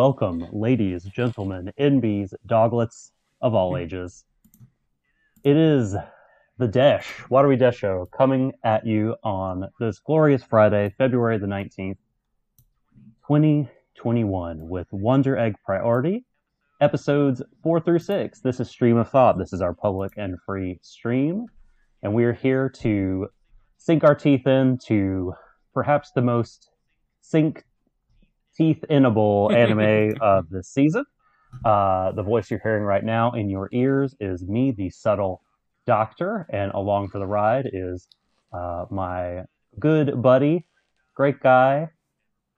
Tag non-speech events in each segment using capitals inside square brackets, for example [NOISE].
Welcome, ladies, gentlemen, NBs, doglets of all ages. It is the Desh, Watery Desh Show, coming at you on this glorious Friday, February the 19th, 2021, with Wonder Egg Priority, episodes 4 through 6. This is Stream of Thought. This is our public and free stream, and we are here to sink our teeth into perhaps the most sink teeth inable [LAUGHS] anime of this season. Uh, the voice you're hearing right now in your ears is me, the subtle doctor, and along for the ride is uh, my good buddy, great guy,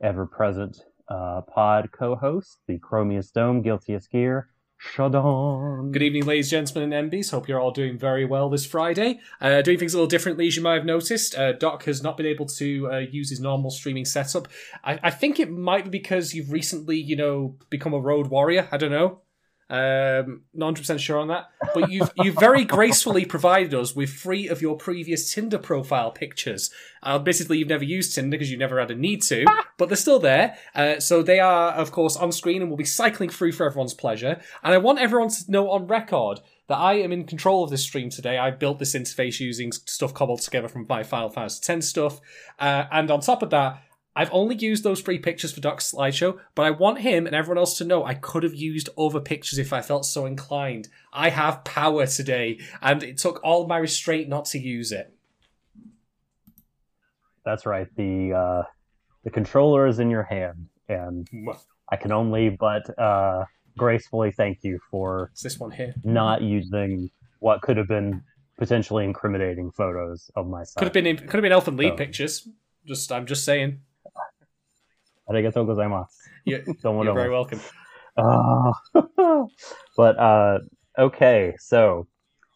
ever present uh, pod co host, the Chromius Dome, Guiltiest Gear, Shadon. Good evening, ladies, gentlemen, and MBs. Hope you're all doing very well this Friday. Uh, doing things a little differently, as you might have noticed. Uh, Doc has not been able to uh, use his normal streaming setup. I-, I think it might be because you've recently, you know, become a road warrior. I don't know. Um, not 100% sure on that. But you've, you've very [LAUGHS] gracefully provided us with three of your previous Tinder profile pictures. Uh, basically, you've never used Tinder because you never had a need to, [LAUGHS] but they're still there. Uh, so they are, of course, on screen and will be cycling through for everyone's pleasure. And I want everyone to know on record that I am in control of this stream today. I've built this interface using stuff cobbled together from my Final Fantasy X stuff. Uh, and on top of that, I've only used those three pictures for Doc's slideshow, but I want him and everyone else to know I could have used other pictures if I felt so inclined. I have power today, and it took all my restraint not to use it. That's right. The uh, the controller is in your hand, and I can only but uh, gracefully thank you for It's this one here. not using what could have been potentially incriminating photos of myself. Could have been could have been elf and lead Oh. pictures. Just I'm just saying. Arigatou gozaimasu. You, [LAUGHS] Don't you're worry. very welcome. Oh. [LAUGHS] but uh, okay, so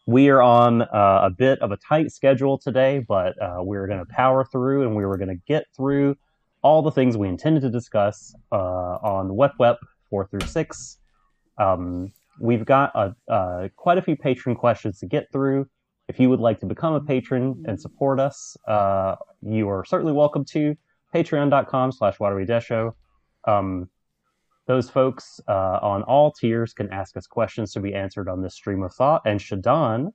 we are on uh, a bit of a tight schedule today, but uh, we're going to power through and we were going to get through all the things we intended to discuss uh, on Wep Wep 4 through 6. Um, we've got a, uh, quite a few patron questions to get through. If you would like to become a patron and support us, uh, you are certainly welcome to patreon.com slash watery desho. Um, those folks uh, on all tiers can ask us questions to be answered on this stream of thought. And Shadon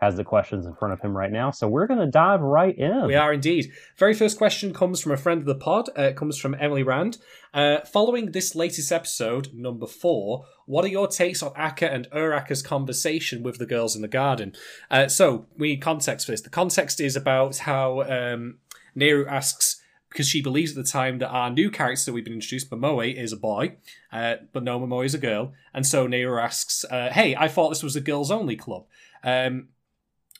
has the questions in front of him right now. So we're going to dive right in. We are indeed. Very first question comes from a friend of the pod. Uh, it comes from Emily Rand. Uh, following this latest episode, number four, what are your takes on Akka and Uraka's conversation with the girls in the garden? Uh, so, we need context for this. The context is about how um, Neru asks, because she believes at the time that our new character that we've been introduced, Momoe, is a boy, uh, but no, Momoe is a girl. And so Neru asks, uh, hey, I thought this was a girls only club. Um,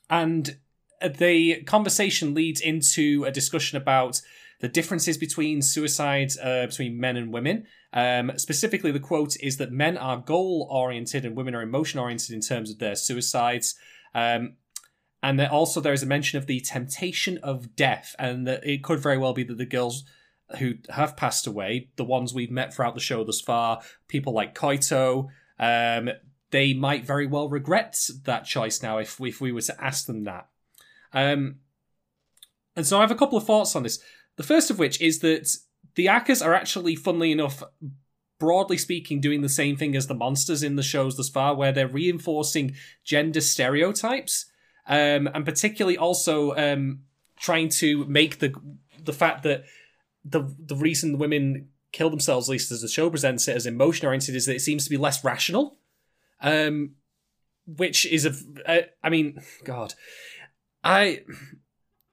and the conversation leads into a discussion about the differences between suicides uh, between men and women. Um, specifically, the quote is that men are goal oriented and women are emotion oriented in terms of their suicides. Um, and also there is a mention of the temptation of death, and that it could very well be that the girls who have passed away, the ones we've met throughout the show thus far, people like Koito, um, they might very well regret that choice now if if we were to ask them that. Um, and so I have a couple of thoughts on this. The first of which is that the Akkas are actually, funnily enough, broadly speaking, doing the same thing as the monsters in the shows thus far, where they're reinforcing gender stereotypes, um, and particularly also um, trying to make the the fact that the the reason women kill themselves, at least as the show presents it as emotion oriented, is that it seems to be less rational. Um, which is a, I mean, God, I,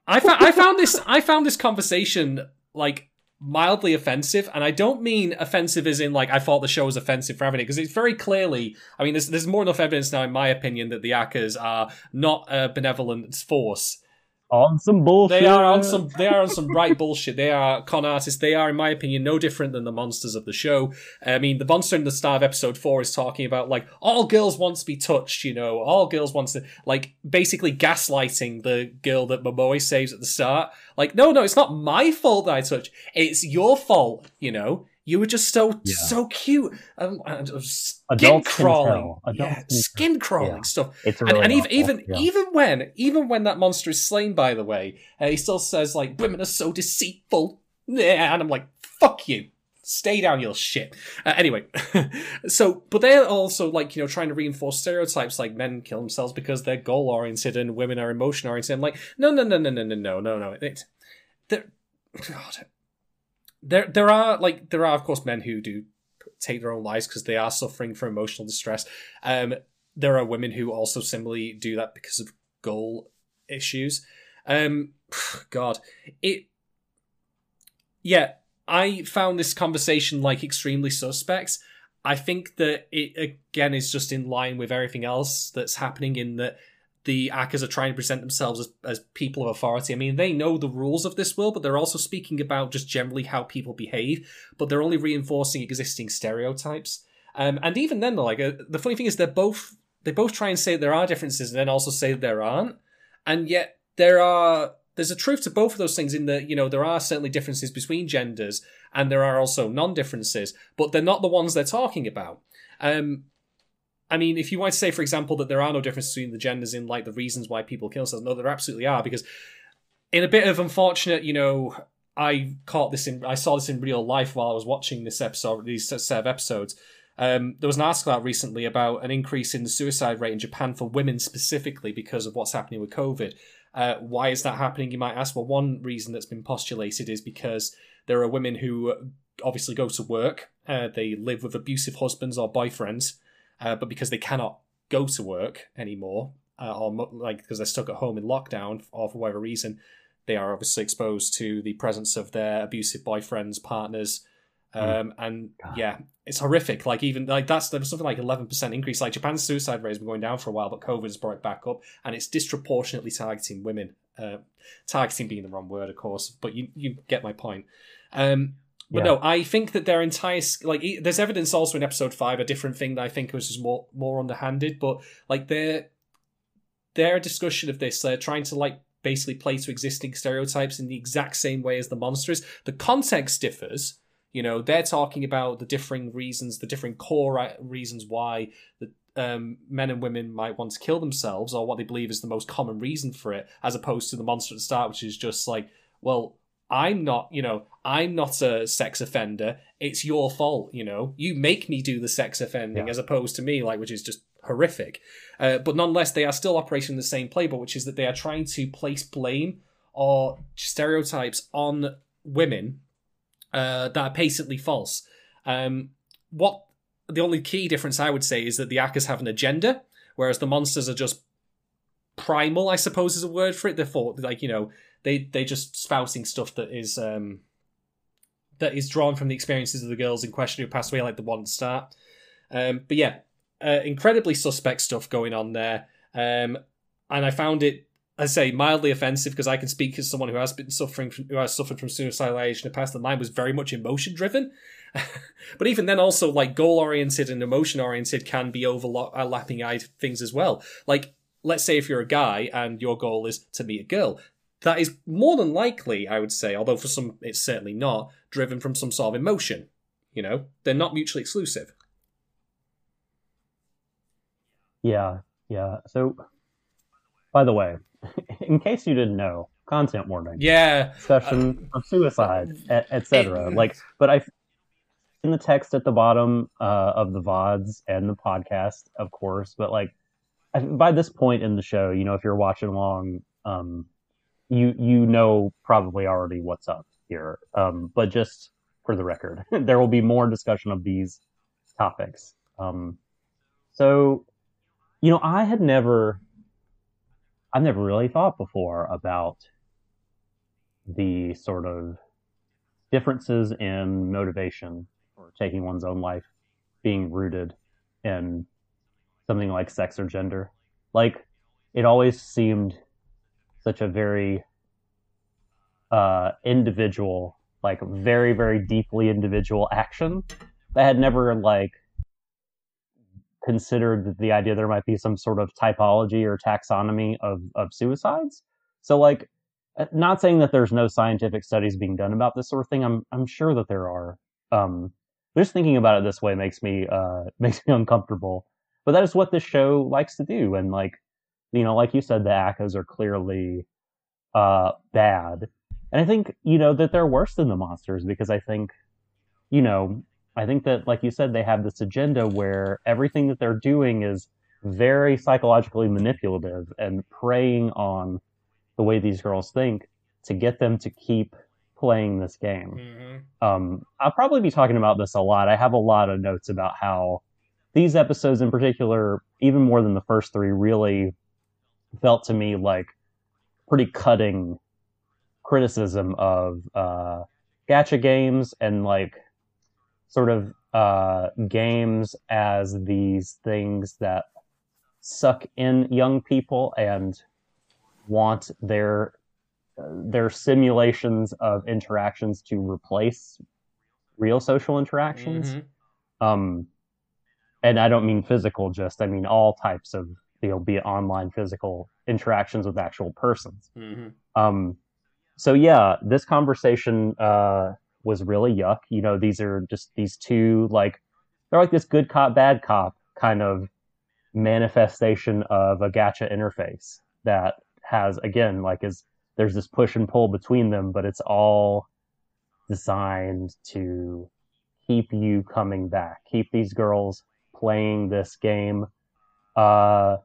I, fa- I found this, I found this conversation like mildly offensive, and I don't mean offensive as in like I thought the show was offensive for having it, because it's very clearly, I mean, there's there's more enough evidence now, in my opinion, that the Akkas are not a benevolent force. On some bullshit. They are on some. They are on some right bullshit. They are con artists. They are, in my opinion, no different than the monsters of the show. I mean, the monster in the star of episode four is talking about like all girls want to be touched. You know, all girls want to like basically gaslighting the girl that Momoe saves at the start. Like, no, no, it's not my fault that I touched. It's your fault. You know. You were just so Yeah. so cute and, and skin Adults can crawling. Adults yeah, skin crawling Yeah. stuff It's and, really and even awful. even Yeah. even when even when that monster is slain, by the way, uh, he still says like women are so deceitful. Yeah, and I'm like, fuck you. Stay down, you shit. Uh, anyway, [LAUGHS] so but they're also like you know trying to reinforce stereotypes like men kill themselves because they're goal oriented and women are emotion oriented. I'm like, no, no, no, no, no, no, no, no, no. It, there, [SIGHS] God, there, there are like there are of course men who do take their own lives because they are suffering from emotional distress. Um, there are women who also similarly do that because of goal issues. Um, [SIGHS] God, it. Yeah, I found this conversation like extremely suspect. I think that it again is just in line with everything else that's happening in that the Akkas are trying to present themselves as, as people of authority. I mean, they know the rules of this world, but they're also speaking about just generally how people behave, but they're only reinforcing existing stereotypes. Um, and even then, like uh, the funny thing is, they're both they both try and say there are differences, and then also say there aren't, and yet there are there's a truth to both of those things in that you know there are certainly differences between genders and there are also non-differences but they're not the ones they're talking about um i mean if you want to say for example that there are no differences between the genders in like the reasons why people kill themselves no there absolutely are because in a bit of unfortunate you know i caught this in i saw this in real life while i was watching this episode these set of episodes um, there was an article out recently about an increase in the suicide rate in Japan for women specifically because of what's happening with COVID. Uh, why is that happening? You might ask. Well, one reason that's been postulated is because there are women who obviously go to work, uh, they live with abusive husbands or boyfriends, uh, but because they cannot go to work anymore, uh, or like because they're stuck at home in lockdown or for whatever reason, they are obviously exposed to the presence of their abusive boyfriends, partners, Hmm. Um, and yeah, it's horrific. Like even like that's there was something like eleven percent increase. Like Japan's suicide rate has been going down for a while, but COVID has brought it back up, and it's disproportionately targeting women. Uh, targeting being the wrong word, of course, but you you get my point. Um, but yeah. no, I think that their entire like there's evidence also in episode five a different thing that I think was just more more underhanded, but like their their discussion of this, they're trying to like basically play to existing stereotypes in the exact same way as the monsters. The context differs, you know, they're talking about the differing reasons, the different core reasons why the um, men and women might want to kill themselves, or what they believe is the most common reason for it, as opposed to the monster at the start, which is just like, well, I'm not, you know, I'm not a sex offender. It's your fault, you know. You make me do the sex offending, yeah. as opposed to me, like, which is just horrific. Uh, but nonetheless, they are still operating the same playbook, which is that they are trying to place blame or stereotypes on women uh, that are patently false. Um, what the only key difference I would say is that the Akkas have an agenda, whereas the monsters are just primal. I suppose is a word for it. They're for, like you know they they just spouting stuff that is um, that is drawn from the experiences of the girls in question who passed away, like the one start. Um, but yeah, uh, incredibly suspect stuff going on there. Um, and I found it I say mildly offensive because I can speak as someone who has been suffering from, who has suffered from suicidal ideation in the past. And mine was very much emotion driven, [LAUGHS] but even then, also like goal oriented and emotion oriented can be overlapping things as well. Like, let's say if you're a guy and your goal is to meet a girl, that is more than likely, I would say, although for some it's certainly not driven from some sort of emotion. You know, they're not mutually exclusive. Yeah, yeah. So, by the way, [LAUGHS] in case you didn't know, content warning. Yeah. Discussion uh, of suicide, etc. Et [LAUGHS] like, but I, in the text at the bottom uh, of the VODs and the podcast, of course, but like, I, by this point in the show, you know, if you're watching along, um, you, you know, probably already what's up here. Um, but just for the record, [LAUGHS] there will be more discussion of these topics. Um, so, you know, I had never I've never really thought before about the sort of differences in motivation for taking one's own life being rooted in something like sex or gender. Like, it always seemed such a very uh, individual, like very, very deeply individual action that had never like considered the idea there might be some sort of typology or taxonomy of, of suicides. So, like, uh, not saying that there's no scientific studies being done about this sort of thing. I'm I'm sure that there are. Um, just thinking about it this way makes me uh, [LAUGHS] makes me uncomfortable. But that is what this show likes to do, and like, you know, like you said, the Akkas are clearly uh, bad, and I think you know that they're worse than the monsters because I think you know, I think that, like you said, they have this agenda where everything that they're doing is very psychologically manipulative and preying on the way these girls think to get them to keep playing this game. Mm-hmm. Um, I'll probably be talking about this a lot. I have a lot of notes about how these episodes, in particular, even more than the first three, really felt to me like pretty cutting criticism of uh, gacha games and like sort of uh, games as these things that suck in young people and want their their simulations of interactions to replace real social interactions. Mhm. Um, and I don't mean physical, just I mean all types of you know, be it online physical interactions with actual persons. Mhm. Um, so yeah, this conversation uh, was really yuck. You know, these are just these two like they're like this good cop bad cop kind of manifestation of a gacha interface that has again like is there's this push and pull between them, but it's all designed to keep you coming back, keep these girls playing this game, uh,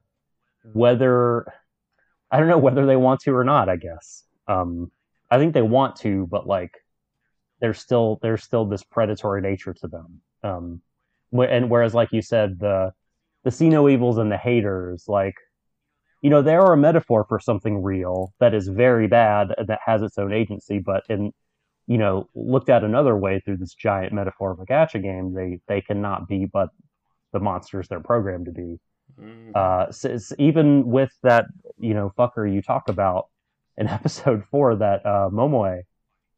whether I don't know whether they want to or not. I guess um, I think they want to, but like there's still there's still this predatory nature to them. Um, and whereas, like you said, the the see no evils and the haters, like you know, they are a metaphor for something real that is very bad that has its own agency, but in you know, looked at another way through this giant metaphor of a gacha game, they they cannot be but the monsters they're programmed to be. Mhm. Uh, so it's, even with that, you know, fucker you talk about in [LAUGHS] episode four that uh, Momoe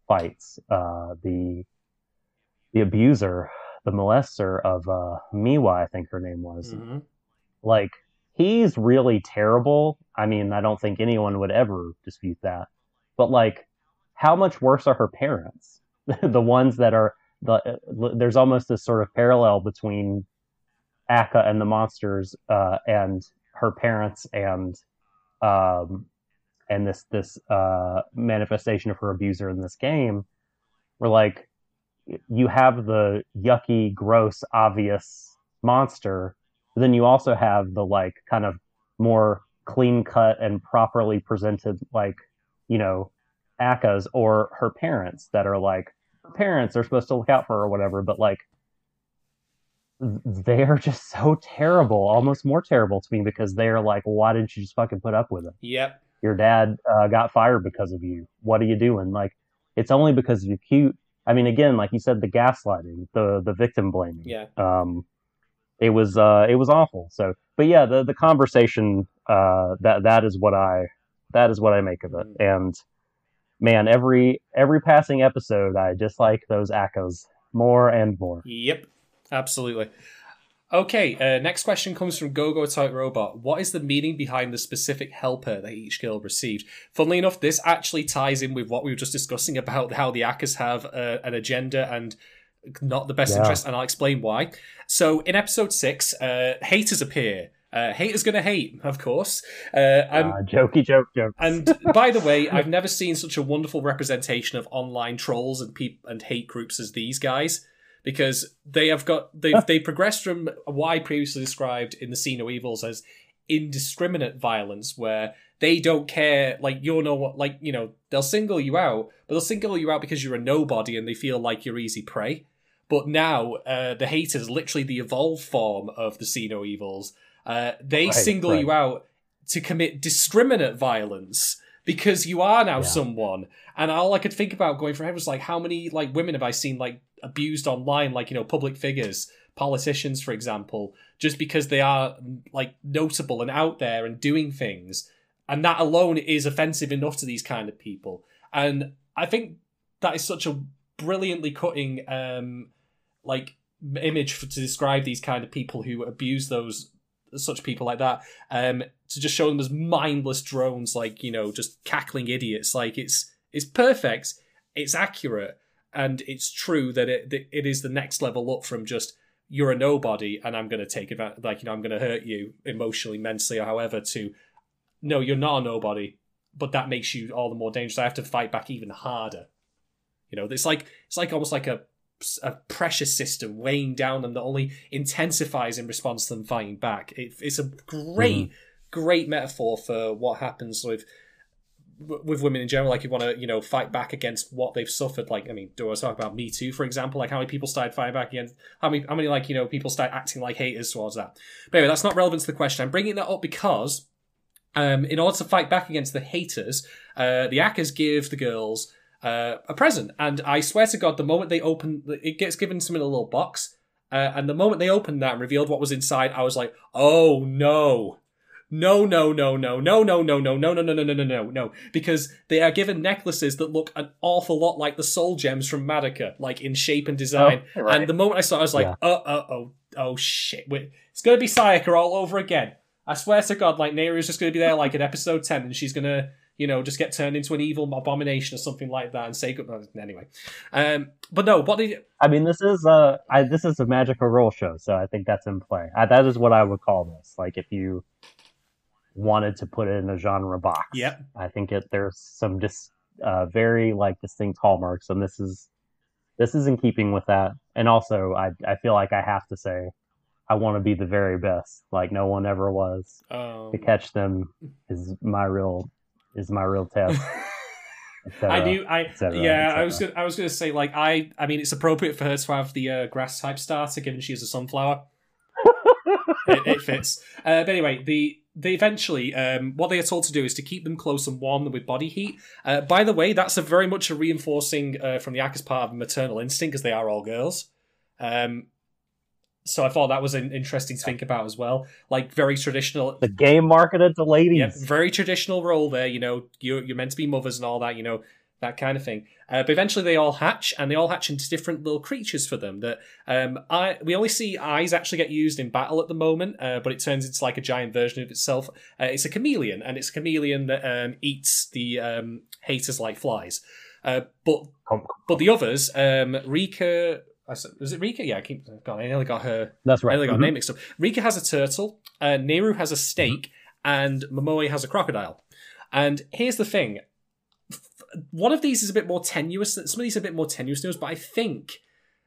fights, uh, the the abuser, the molester of uh, Miwa, I think her name was. Mhm. Like he's really terrible. I mean, I don't think anyone would ever dispute that. But like, how much worse are her parents? [LAUGHS] the ones that are the there's almost this sort of parallel between Akka and the monsters uh, and her parents and um, and this this uh, manifestation of her abuser in this game. were like you have the yucky, gross, obvious monster, but then you also have the like kind of more clean cut and properly presented like you know Akka's or her parents that are like her parents are supposed to look out for her or whatever, but like they are [LAUGHS] just so terrible, almost more terrible to me because they're like, why didn't you just fucking put up with it? Yep. Your dad uh, got fired because of you. What are you doing? Like, it's only because you're cute. I mean, again, like you said, the gaslighting, the the victim blaming. Yeah. Um, it was uh, it was awful. So, but yeah, the the conversation uh, that that is what I that is what I make of it. And man, every every passing episode, I dislike those Akkas more and more. Yep. Absolutely. Okay, uh, next question comes from Gogo Type Robot. What is the meaning behind the specific helper that each girl received? Funnily enough, this actually ties in with what we were just discussing about how the Akkas have uh, an agenda and not the best Yeah. interest, and I'll explain why. So, in episode six, uh, haters appear. Uh, haters gonna hate, of course. Uh, and Uh, jokey joke joke. and by the way, I've never seen such a wonderful representation of online trolls and peop- and hate groups as these guys because they have got they they progressed from I previously described in the See No Evils as indiscriminate violence where they don't care like you're no what like you know they'll single you out but they'll single you out because you're a nobody and they feel like you're easy prey but now uh, the haters literally the evolved form of the See No Evils uh, they Right, single right. you out to commit discriminate violence because you are now Yeah. someone. And all I could think about going for was like, how many like women have I seen like abused online, like you know, public figures, politicians, for example, just because they are like notable and out there and doing things, and that alone is offensive enough to these kind of people. And I think that is such a brilliantly cutting um like image for, to describe these kind of people who abuse those such people like that um to just show them as mindless drones like you know just cackling idiots. Like it's it's perfect. It's accurate and it's true that it that it is the next level up from just you're a nobody and i'm going to take advantage like you know i'm going to hurt you emotionally mentally or however to no you're not a nobody but that makes you all the more dangerous. I have to fight back even harder. You know it's like it's like almost like a a pressure system weighing down them that only intensifies in response to them fighting back. It, it's a great, mm-hmm. great metaphor for what happens with with women in general. Like you want to, you know, fight back against what they've suffered. Like, I mean, do I talk about Me Too, for example? Like how many people started fighting back against how many, how many like you know people start acting like haters towards that. But anyway, that's not relevant to the question. I'm bringing that up because. Um, in order to fight back against the haters, uh, the Akkas give the girls uh, a present. And I swear to God, the moment they open, it gets given to them in a little box. Uh, and the moment they opened that and revealed what was inside, I was like, oh no. No, no, no, no, no, no, no, no, no, no, no, no, no, no, no, no. Because they are given necklaces that look an awful lot like the soul gems from Madoka, like in shape and design. Oh, right. And the moment I saw it, I was like, Yeah. oh, oh, oh, oh, shit. Wait, It's going to be Sayaka all over again. I swear to God, like, Neri's just going to be there, like, in episode 10, and she's going to, you know, just get turned into an evil abomination or something like that and say good. Anyway. Um, but no, what did. I mean, this is a I, this is a magical girl show, so I think that's in play. I, that is what I would call this. Like, if you wanted to put it in a genre box, Yep. I think it there's some dis, uh, very like distinct hallmarks, and this is this is in keeping with that. And also, I I feel like I have to say, I want to be the very best, like no one ever was. Um, To catch them is my real is my real test. et [LAUGHS] I do. I cetera, yeah. I was. Gonna, I was going to say like I. I mean, it's appropriate for her to have the uh, grass type starter, given she is a sunflower. [LAUGHS] it, it fits. Uh, but anyway, the they eventually um, what they are told to do is to keep them close and warm them with body heat. Uh, by the way, that's a very much a reinforcing uh, from the Akka's part of maternal instinct, because they are all girls. Um, so I thought that was an interesting to think about as well. Like very traditional. the game marketed to ladies. Yep, very traditional role there. You know, you're you're meant to be mothers and all that. You know, that kind of thing. Uh, but eventually, they all hatch, and they all hatch into different little creatures for them. That um, I we only see Ai's actually get used in battle at the moment, uh, but it turns into like a giant version of itself. Uh, it's a chameleon, and it's a chameleon that um, eats the um, haters like flies. Uh, but but the others, um, Rika. Was it Rika? Yeah, I keep. God, I nearly got her That's right. I only got Mhm. a name mixed up. Rika has a turtle, uh, Neru has a snake, and Momoe has a crocodile. And here's the thing: one of these is a bit more tenuous. Some of these are a bit more tenuous news, but I think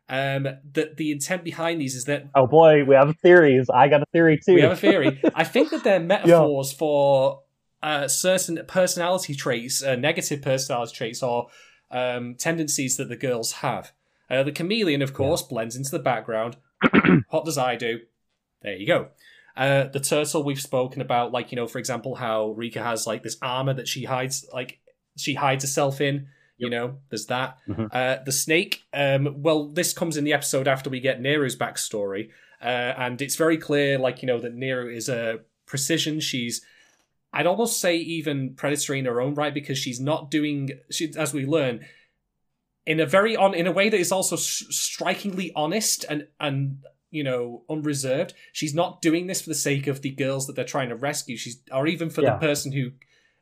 um, that the intent behind these is that Oh boy, we have theories. I got a theory too. we have a theory. I think that they're [LAUGHS] metaphors for uh, certain personality traits, uh, negative personality traits, or um, tendencies that the girls have. Uh, the chameleon, of course, blends into the background. [CLEARS THROAT] what does Ai do? There you go. Uh, the turtle we've spoken about, like you know, for example, how Rika has like this armor that she hides, like she hides herself in. You know, there's that. Mhm. Uh, the snake. Um, well, this comes in the episode after we get Neru's backstory, uh, and it's very clear, like you know, that Neru is a precision. She's, I'd almost say, even predatory in her own right because she's not doing. She, as we learn, in a very on in a way that is also s- strikingly honest and and you know unreserved. She's not doing this for the sake of the girls that they're trying to rescue. She's or even for Yeah. the person who.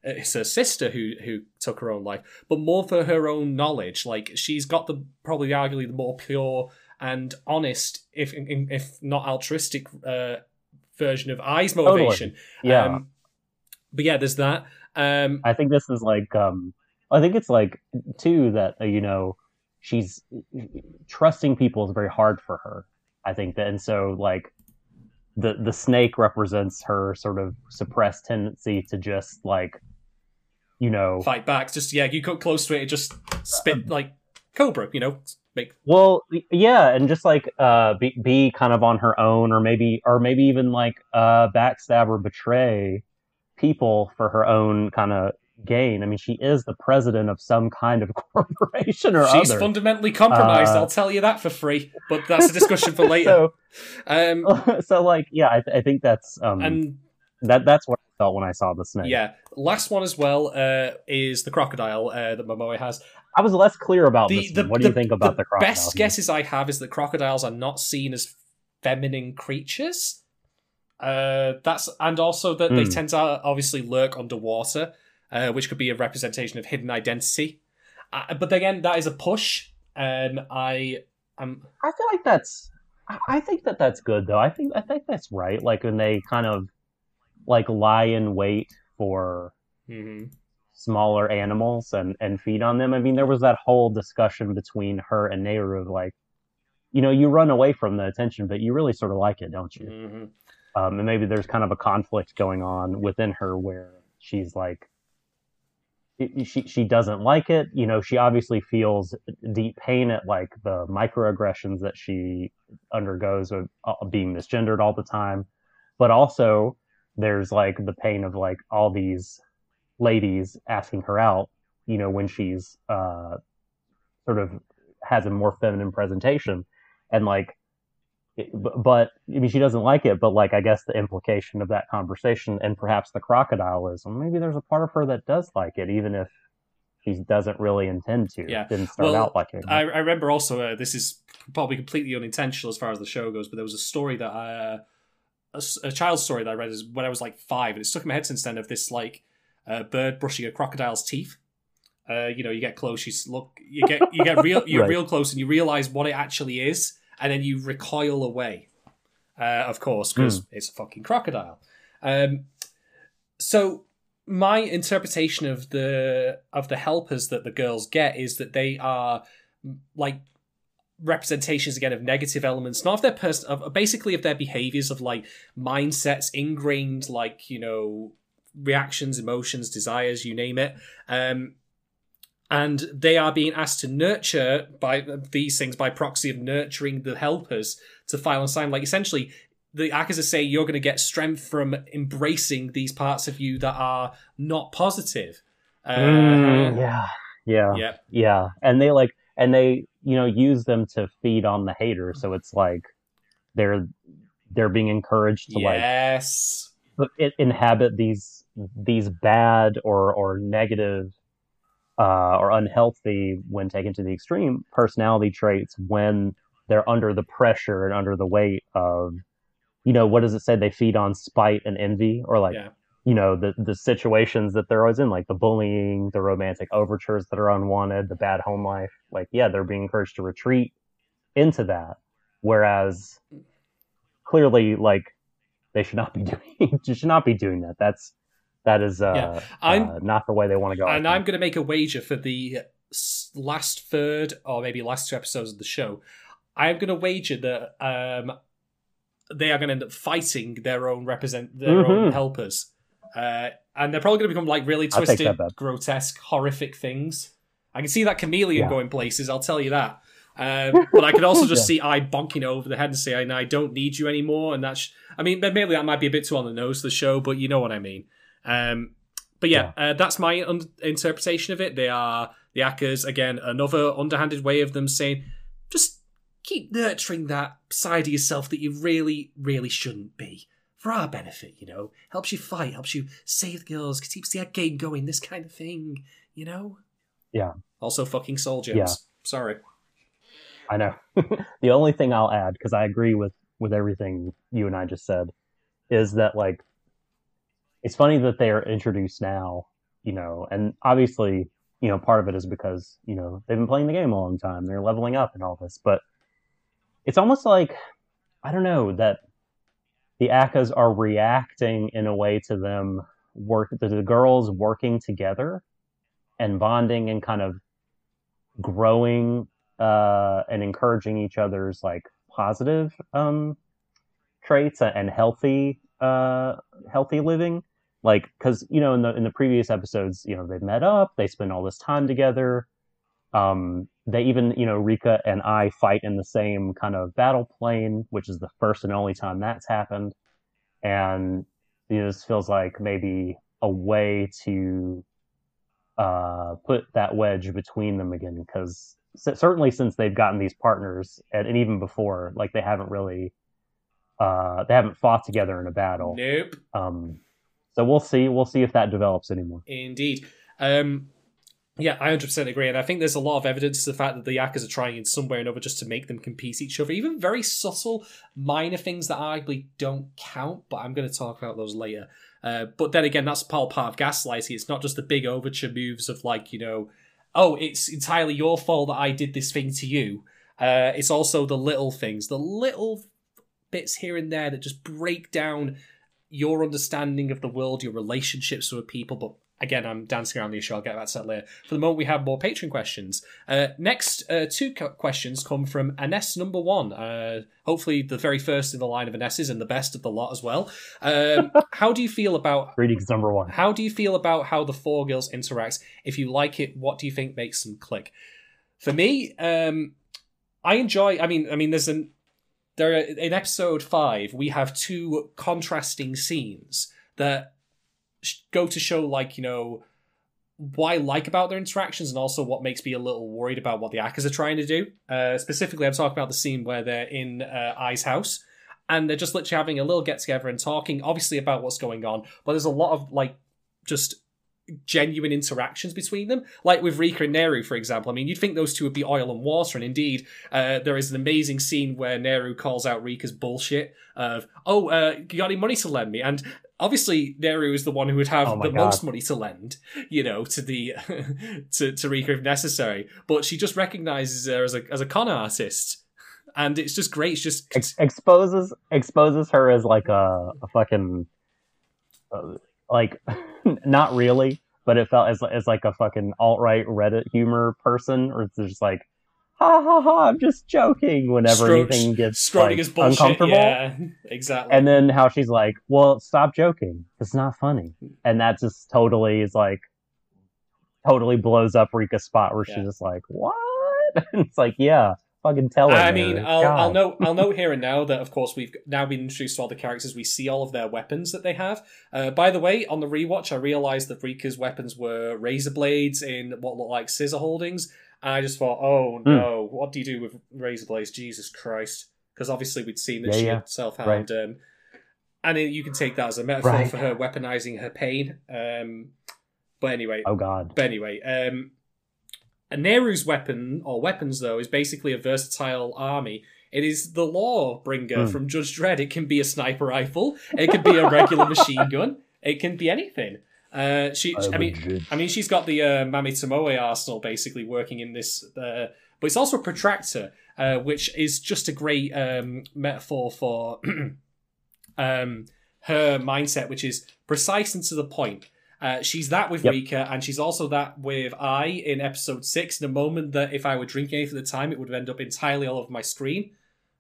Uh, It's her sister who who took her own life, but more for her own knowledge. Like she's got the probably arguably the more pure and honest, if if not altruistic, uh, version of Ai's Totally. motivation. yeah. Um, but yeah, there's that. Um, I think this is like um I think it's like too that uh, you know she's trusting people is very hard for her. I think that and so like the the snake represents her sort of suppressed tendency to just like you know fight back. Just yeah, you got close to it, it just spit like Cobra. You know, make well yeah and just like uh be, be kind of on her own or maybe or maybe even like uh backstab or betray people for her own kind of gain. I mean she is the president of some kind of [LAUGHS] corporation or she's other. fundamentally compromised. Uh, I'll tell you that for free. But that's a discussion for [LAUGHS] later. um, so, [LAUGHS] so like, yeah, I, I think that's um, and that that's what I felt when I saw the snake. yeah, last one as well uh, is the crocodile uh, that Momoe has. I was less clear about The, this. the. What do you think about the, crocodile? Best guesses I have is that crocodiles are not seen as feminine creatures. Uh, that's and also that they Hmm. tend to obviously lurk underwater, uh, which could be a representation of hidden identity. Uh, but again, that is a push. Um, I am I feel like that's. I think that that's good though. I think I think that's right. Like when they kind of like lie in wait for mhm. smaller animals and and feed on them. I mean, there was that whole discussion between her and Neru of like, you know you run away from the attention, but you really sort of like it, don't you? hmm Um, and maybe there's kind of a conflict going on within her where she's like, she she doesn't like it. You know, she obviously feels deep pain at like the microaggressions that she undergoes of uh, being misgendered all the time, but also there's like the pain of like all these ladies asking her out. You know, when she's uh, sort of has a more feminine presentation, and like but I mean, she doesn't like it. But like, I guess the implication of that conversation, and perhaps the crocodile is, well, maybe there's a part of her that does like it, even if she doesn't really intend to. Yeah. didn't start Well, out like it. I, I remember also uh, this is probably completely unintentional as far as the show goes, but there was a story that I, uh, a, a child's story that I read is when I was like five, and it stuck in my head since then of this like uh, bird brushing a crocodile's teeth. Uh, you know, you get close, you look, you get you get real, [LAUGHS] you're Right. real close, and you realize what it actually is, and then you recoil away. Uh, of course, because it's a fucking crocodile. Um, so my interpretation of the of the helpers that the girls get is that they are mm, like representations again of negative elements not of their person of basically of their behaviors of like mindsets ingrained like you know reactions emotions desires you name it. Um and they are being asked to nurture by these things by proxy of nurturing the helpers to file and sign. Like essentially the Akaza say you're going to get strength from embracing these parts of you that are not positive. Uh, Mm, yeah, yeah, yeah, yeah, and they like, and they, you know, use them to feed on the hater. So it's like they're they're being encouraged to like yes, i- inhabit these these bad or or negative uh, or unhealthy when taken to the extreme personality traits when they're under the pressure and under the weight of you know what does it say they feed on spite and envy or like Yeah. You know the the situations that they're always in like the bullying the romantic overtures that are unwanted the bad home life like yeah they're being encouraged to retreat into that whereas clearly like they should not be [LAUGHS] doing should not be doing that that's that is uh, Yeah. I'm- uh not the way they want to go and. I'm going to make a wager for the last third or maybe last two episodes of the show. I'm going to wager that um, they are going to end up fighting their own represent their own Mhm. helpers, uh, and they're probably going to become like really twisted, grotesque, horrific things. I can see that chameleon Yeah. going places. I'll tell you that. Um, but Ai could also [LAUGHS] just Yeah. see I bonking over the head and say, "I don't need you anymore." And that's, I mean, maybe that might be a bit too on the nose for the show, but you know what I mean. Um, but yeah, Uh, that's my un- interpretation of it. They are the Akkas again, another underhanded way of them saying, just keep nurturing that side of yourself that you really, really shouldn't be for our benefit. You know, helps you fight, helps you save the girls, keeps the game going. This kind of thing, you know. Yeah. Also, fucking Soul Gems. Yeah. Sorry. I know. [LAUGHS] the only thing I'll add, because I agree with with everything you and I just said, is that like it's funny that they are introduced now, you know, and obviously, you know, part of it is because you know they've been playing the game a long time, they're leveling up and all this, but it's almost like I don't know that the Akkas are reacting in a way to them work the girls working together and bonding and kind of growing uh, and encouraging each other's like positive um, traits and healthy uh, healthy living. Like, because you know, in the in the previous episodes, you know, they've met up, they spend all this time together. Um, they even, you know, Rika and Ai fight in the same kind of battle plane, which is the first and only time that's happened. And you know, this feels like maybe a way to uh, put that wedge between them again because certainly since they've gotten these partners and, and even before like they haven't really uh, they haven't fought together in a battle Nope. um, so we'll see we'll see if that develops anymore Indeed. Um, yeah, I 100% agree. And I think there's a lot of evidence to the fact that the Yakas are trying in some way or another just to make them compete each other. Even very subtle, minor things that arguably don't count, but I'm going to talk about those later. Uh, but then again, that's all part of gaslighting. It's not just the big overture moves of, like, you know, oh, it's entirely your fault that I did this thing to you. Uh, it's also the little things, the little bits here and there that just break down your understanding of the world, your relationships with people, but again, I'm dancing around the issue. I'll get back to that later. For the moment, we have more Patreon questions. Uh, next, uh, two questions come from Ines number one. Uh, hopefully, the very first in the line of Ines's and the best of the lot as well. Um, [LAUGHS] how do you feel about greetings number one? How do you feel about how the four girls interact? If you like it, what do you think makes them click? For me, um, I enjoy. I mean, I mean, there's an there are, in episode five we have two contrasting scenes that go to show like you know what I like about their interactions and also what makes me a little worried about what the Akkas are trying to do. Uh, specifically, I'm talking about the scene where they're in uh, Ai's house and they're just literally having a little get together and talking, obviously about what's going on. But there's a lot of like just genuine interactions between them. Like with Rika and Neru, for example. I mean, you'd think those two would be oil and water, and indeed, uh, there is an amazing scene where Neru calls out Rika's bullshit of, "Oh, uh, you got any money to lend me?" And obviously, Neru is the one who would have oh the God. most money to lend, you know, to the [LAUGHS] to to Rika if necessary. But she just recognizes her as a as a con artist. And it's just great. It's just Ex- exposes exposes her as like a, a fucking uh, like [LAUGHS] not really, but it felt as as like a fucking alt right Reddit humor person, or it's just like, ha ha ha, I'm just joking. Whenever anything gets like, uncomfortable, yeah, exactly. And then how she's like, well, stop joking. It's not funny, and that just totally is like, totally blows up Rika's spot where yeah. she's just like, what? [LAUGHS] and it's like, yeah fucking tell her. I mean, I'll, I'll note I'll [LAUGHS] note here and now that of course we've now been introduced to all the characters. We see all of their weapons that they have. Uh, by the way, on the rewatch, I realized that Rika's weapons were razor blades in what looked like scissor holdings, and I just thought, oh hmm. no, mm. what do you do with razor blades? Jesus Christ! Because obviously we'd seen that yeah, she yeah. had self harmed. Right. Um, and you can take that as a metaphor right. for her weaponizing her pain. Um, but anyway, oh god. But anyway, um, a Neru's weapon, or weapons though, is basically a versatile army. It is the law bringer mm. from Judge Dredd. It can be a sniper rifle, it can be a regular [LAUGHS] machine gun, it can be anything. Uh, she, I, I mean, I mean, she's got the uh, Mami Tomoe arsenal basically working in this, uh, but it's also a protractor, uh, which is just a great um, metaphor for [CLEARS THROAT] um, her mindset, which is precise and to the point. Uh, she's that with yep. Rika, and she's also that with Ai in episode six. In a moment that if I were drinking anything at the time, it would end up entirely all over my screen.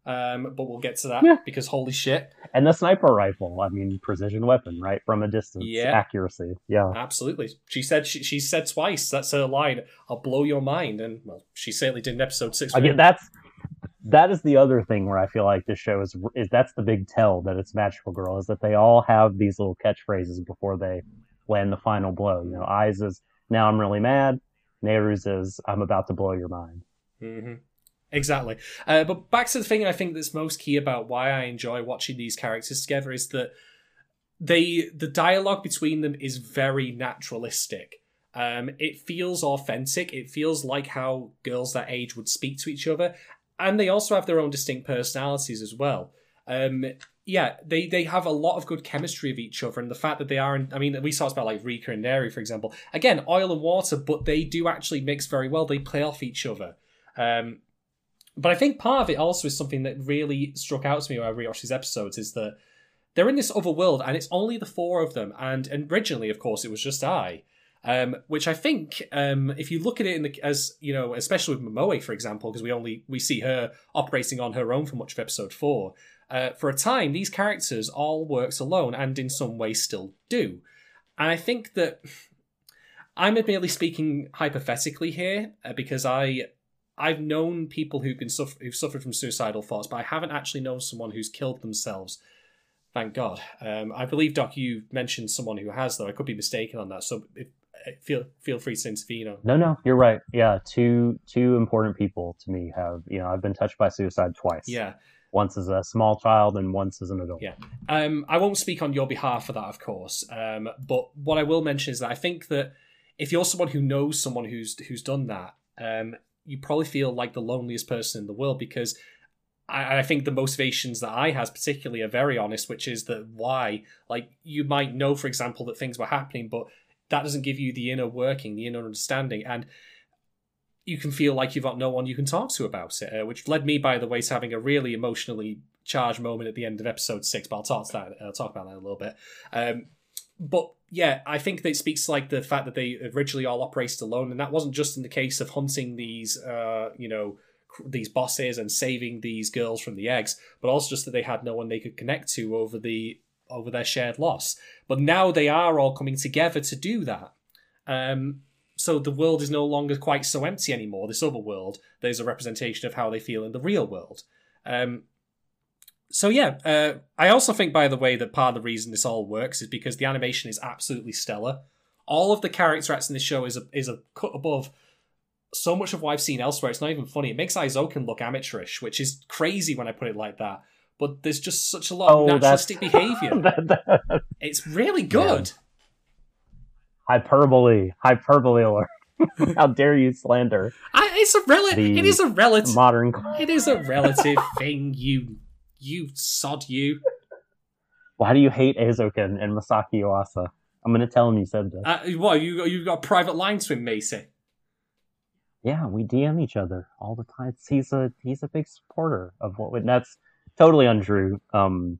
Um, but we'll get to that yeah. because holy shit! And the sniper rifle, I mean, precision weapon, right from a distance, yeah, accuracy, yeah, absolutely. She said she, she said twice. That's her line. I'll blow your mind, and well, she certainly did in episode six. Again, that's that is the other thing where I feel like this show is is that's the big tell that it's Magical Girl is that they all have these little catchphrases before they land the final blow. You know, Ai's is now I'm really mad. Neru's is I'm about to blow your mind. Mm-hmm. Exactly. Uh, but back to the thing I think that's most key about why I enjoy watching these characters together is that they the dialogue between them is very naturalistic. Um, it feels authentic. It feels like how girls that age would speak to each other, and they also have their own distinct personalities as well. Um, yeah, they they have a lot of good chemistry of each other, and the fact that they are, in, I mean, we talked about like Rika and Neru, for example. Again, oil and water, but they do actually mix very well. They play off each other. Um, but I think part of it also is something that really struck out to me when I rewatched these episodes is that they're in this other world, and it's only the four of them. And, originally, of course, it was just Ai. Um, which I think, um, if you look at it in the, as you know, especially with Momoe, for example, because we only we see her operating on her own for much of episode four. Uh, for a time, these characters all works alone, and in some way still do. And I think that I'm merely speaking hypothetically here uh, because I I've known people who've been suffer- who've suffered from suicidal thoughts, but I haven't actually known someone who's killed themselves. Thank God. Um, I believe Doc, you mentioned someone who has, though. I could be mistaken on that. So if, uh, feel feel free to intervene. No, no, you're right. Yeah, two two important people to me have you know I've been touched by suicide twice. Yeah, once as a small child and once as an adult. Yeah. Um, I won't speak on your behalf for that, of course. Um, but what I will mention is that I think that if you're someone who knows someone who's who's done that, um, you probably feel like the loneliest person in the world because I, I think the motivations that Ai has particularly are very honest, which is that why, like, you might know, for example, that things were happening, but that doesn't give you the inner working, the inner understanding, and you can feel like you've got no one you can talk to about it, uh, which led me, by the way, to having a really emotionally charged moment at the end of episode six. But I'll talk to that. I'll talk about that a little bit. Um, but yeah, I think that speaks to like the fact that they originally all operated alone, and that wasn't just in the case of hunting these, uh, you know, these bosses and saving these girls from the eggs, but also just that they had no one they could connect to over the over their shared loss. But now they are all coming together to do that. Um, so the world is no longer quite so empty anymore. This other world, there's a representation of how they feel in the real world. Um, so yeah, uh, I also think, by the way, that part of the reason this all works is because the animation is absolutely stellar. All of the character acts in this show is a is a cut above so much of what I've seen elsewhere. It's not even funny. It makes Eizouken look amateurish, which is crazy when I put it like that. But there's just such a lot Oh, of that's- naturalistic [LAUGHS] behavior. [LAUGHS] That- that- It's really good. hyperbole, hyperbole alert. [LAUGHS] How dare you slander I, it's a rel- The It is a relative. modern? It is a relative thing. You, you sod. You. Why do you hate Eizouken and Masaki Yuasa? I'm gonna tell him you said this. Uh, what you you got a private line to him, Macy? yeah, we DM each other all the time. He's a he's a big supporter of what. we- That's totally untrue. Um,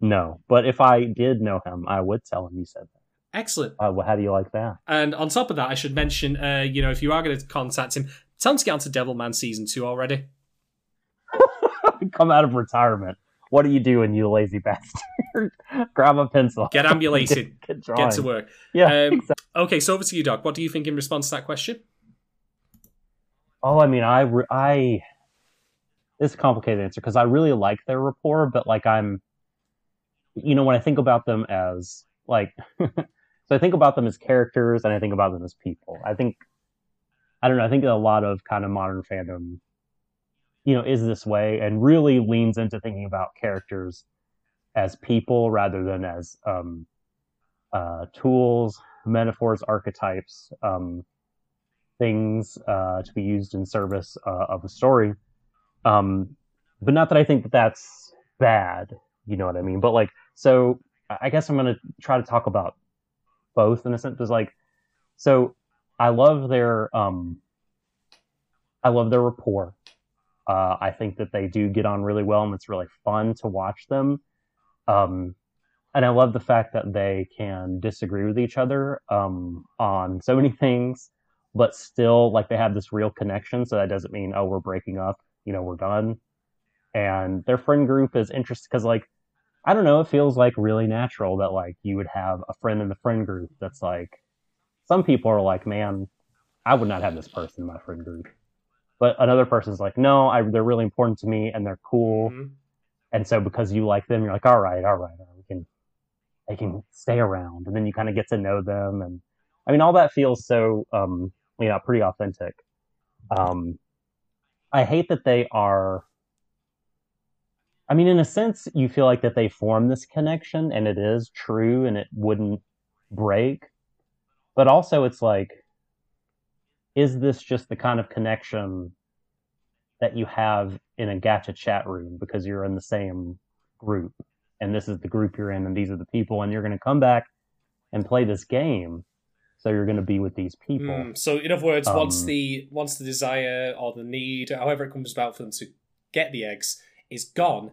no, but if I did know him, I would tell him you said that. Excellent. Uh, well, how do you like that? And on top of that, I should mention, uh, you know, if you are going to contact him, tell him to get onto Devilman season two already. [LAUGHS] [LAUGHS] Come out of retirement. What are you doing, you lazy bastard? [LAUGHS] Grab a pencil. Get ambulated. Get, [LAUGHS] get, Get to work. Yeah, Um, exactly. Okay, so over to you, Doc. What do you think in response to that question? Oh, I mean, I, re- I, it's a complicated answer because I really like their rapport, but like I'm, you know, when I think about them as like, so I think about them as characters and I think about them as people. I think, I don't know, I think a lot of kind of modern fandom, you know, is this way and really leans into thinking about characters as people rather than as, um, uh, tools, metaphors, archetypes, um, things uh, to be used in service uh, of a story. Um, but not that I think that that's bad, you know what I mean? But like, so I guess I'm going to try to talk about both in a sense. Is like, so I love their, um, I love their rapport. Uh, I think that they do get on really well, and it's really fun to watch them. Um, and I love the fact that they can disagree with each other um, on so many [LAUGHS] things but still like they have this real connection so that doesn't mean oh we're breaking up you know we're done and their friend group is interesting because like i don't know it feels like really natural that like you would have a friend in the friend group that's like some people are like man i would not have this person in my friend group but another person's like no I, they're really important to me and they're cool. Mhm. and so because you like them you're like all right all right all right, we can they can stay around. And then you kind of get to know them and i mean all that feels so um you know pretty authentic. Um i hate that they are i mean in a sense you feel like that they form this connection and it is true and it wouldn't break. But also it's like is this just the kind of connection that you have in a gacha chat room because you're in the same group and this is the group you're in and these are the people and you're going to come back and play this game so you're going to be with these people Mm, so, in other words, once Um, the once the desire or the need, however it comes about for them to get the eggs, is gone,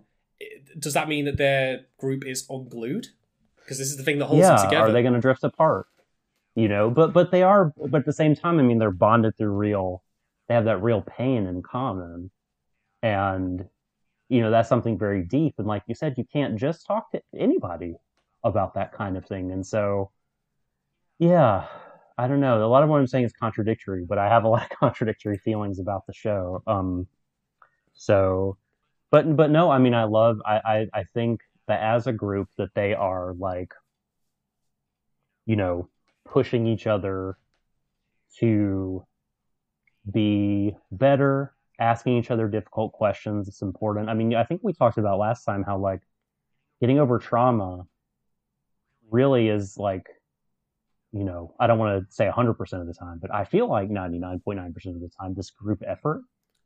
does that mean that their group is unglued? Because this is the thing that holds yeah them together. are they going to drift apart you know but but they are but at the same time i mean they're bonded through real they have that real pain in common. And you know that's something very deep. And like you said you can't just talk to anybody about that kind of thing. And so yeah i don't know. A lot of what i'm saying is contradictory but i have a lot of [LAUGHS] contradictory feelings about the show. Um so but but no i mean i love i i, I think that as a group that they are like you know pushing each other to be better asking each other difficult questions it's important i mean i think we talked about last time how like getting over trauma really is like you know i don't want to say 100% of the time but i feel like 99.9% of the time this group effort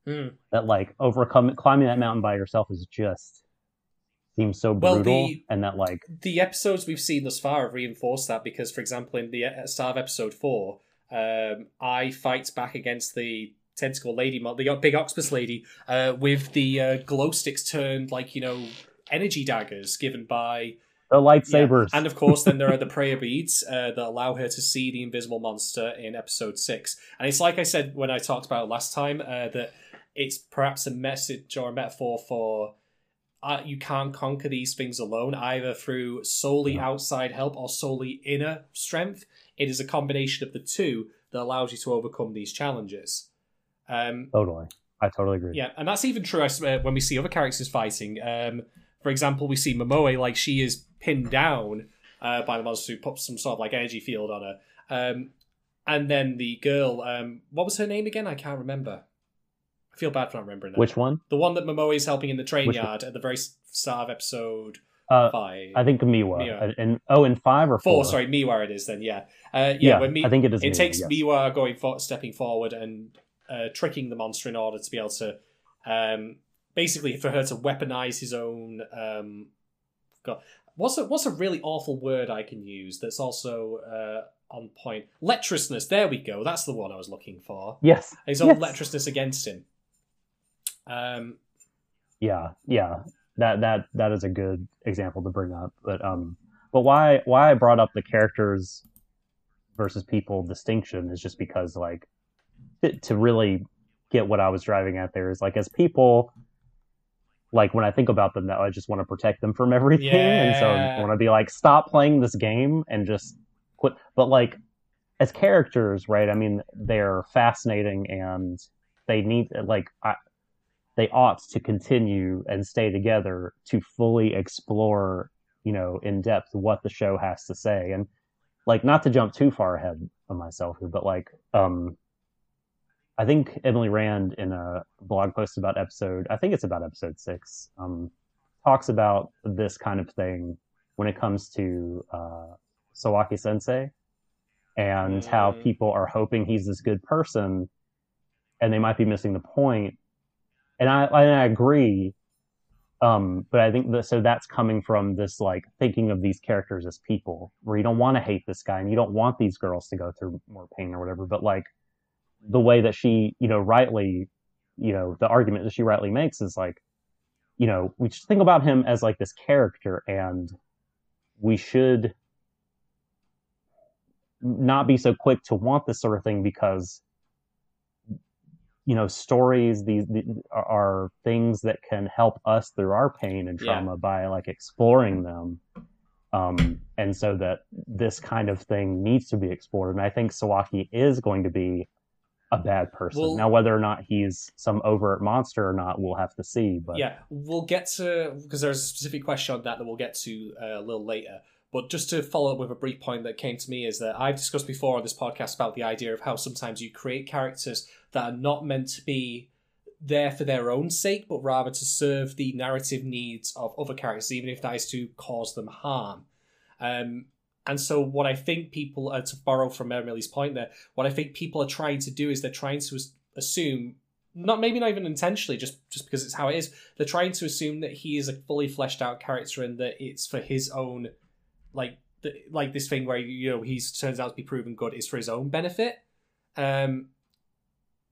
Mm. that like overcoming climbing that mountain by yourself is just seems so Well, brutal the- and that like the episodes we've seen thus far have reinforced that because, for example, in the uh, start of episode four, um, Ai fight back against the tentacle lady, the big octopus lady, uh, with the uh, glow sticks turned like you know energy daggers given by the lightsabers. Yeah. And of course, then there are the [LAUGHS] prayer beads uh, that allow her to see the invisible monster in episode six. And it's like I said when I talked about last time uh, that it's perhaps a message or a metaphor for uh, you can't conquer these things alone, either through solely outside help or solely inner strength. It is a combination of the two that allows you to overcome these challenges. Um, totally. I totally agree. Yeah, and that's even true uh, when we see other characters fighting. Um, for example, we see Momoe like she is pinned down uh, by the monster who puts some sort of like energy field on her. Um, and then the girl, um, what was her name again? I can't remember. I feel bad for not remembering that. Which one? The one that Momoe is helping in the train Which yard one? at the very start of episode uh, five. I think Miwa. Miwa. And oh, in five or four? four sorry, Miwa. It is then. Yeah, uh, yeah. yeah when Mi- I think it is. It Miwa, takes yes. Miwa going for- stepping forward and uh, tricking the monster in order to be able to, um, basically, for her to weaponize his own. Um, God, what's a what's a really awful word I can use that's also uh, on point? Lecherousness. There we go. That's the one I was looking for. Yes. His own yes. lecherousness against him. Um, yeah, yeah, that that that is a good example to bring up. But um, but why why I brought up the characters versus people distinction is just because like to, really get what I was driving at there is like as people like when I think about them now, I just want to protect them from everything, yeah. and so I want to be like, stop playing this game and just quit. But like, as characters, right? I mean, they're fascinating and they need like I, they ought to continue and stay together to fully explore, you know, in depth what the show has to say. And like, not to jump too far ahead of myself here, but like, um, I think Emily Rand in a blog post about episode, I think it's about episode six, um, talks about this kind of thing when it comes to uh, Sawaki Sensei and mm-hmm. how people are hoping he's this good person, and they might be missing the point and I and I agree. Um, but I think that so that's coming from this like thinking of these characters as people, where you don't want to hate this guy and you don't want these girls to go through more pain or whatever. But like the way that she, you know, rightly, you know, the argument that she rightly makes is like, you know, we just think about him as like this character, and we should not be so quick to want this sort of thing because you know stories these, these, are things that can help us through our pain and trauma yeah. by like exploring them. Um, and so that this kind of thing needs to be explored. And i think sawaki is going to be a bad person. Well, now whether or not he's some overt monster or not we'll have to see but yeah we'll get to because there's a specific question on that that we'll get to uh, a little later but just to follow up with a brief point that came to me is that I've discussed before on this podcast about the idea of how sometimes you create characters that are not meant to be there for their own sake, but rather to serve the narrative needs of other characters, even if that is to cause them harm. Um, and so, what I think people, are to borrow from Emily's point there, what I think people are trying to do is they're trying to assume, not maybe not even intentionally, just just because it's how it is, they're trying to assume that he is a fully fleshed out character and that it's for his own, like, the, like this thing where you know he turns out to be proven good is for his own benefit. Um,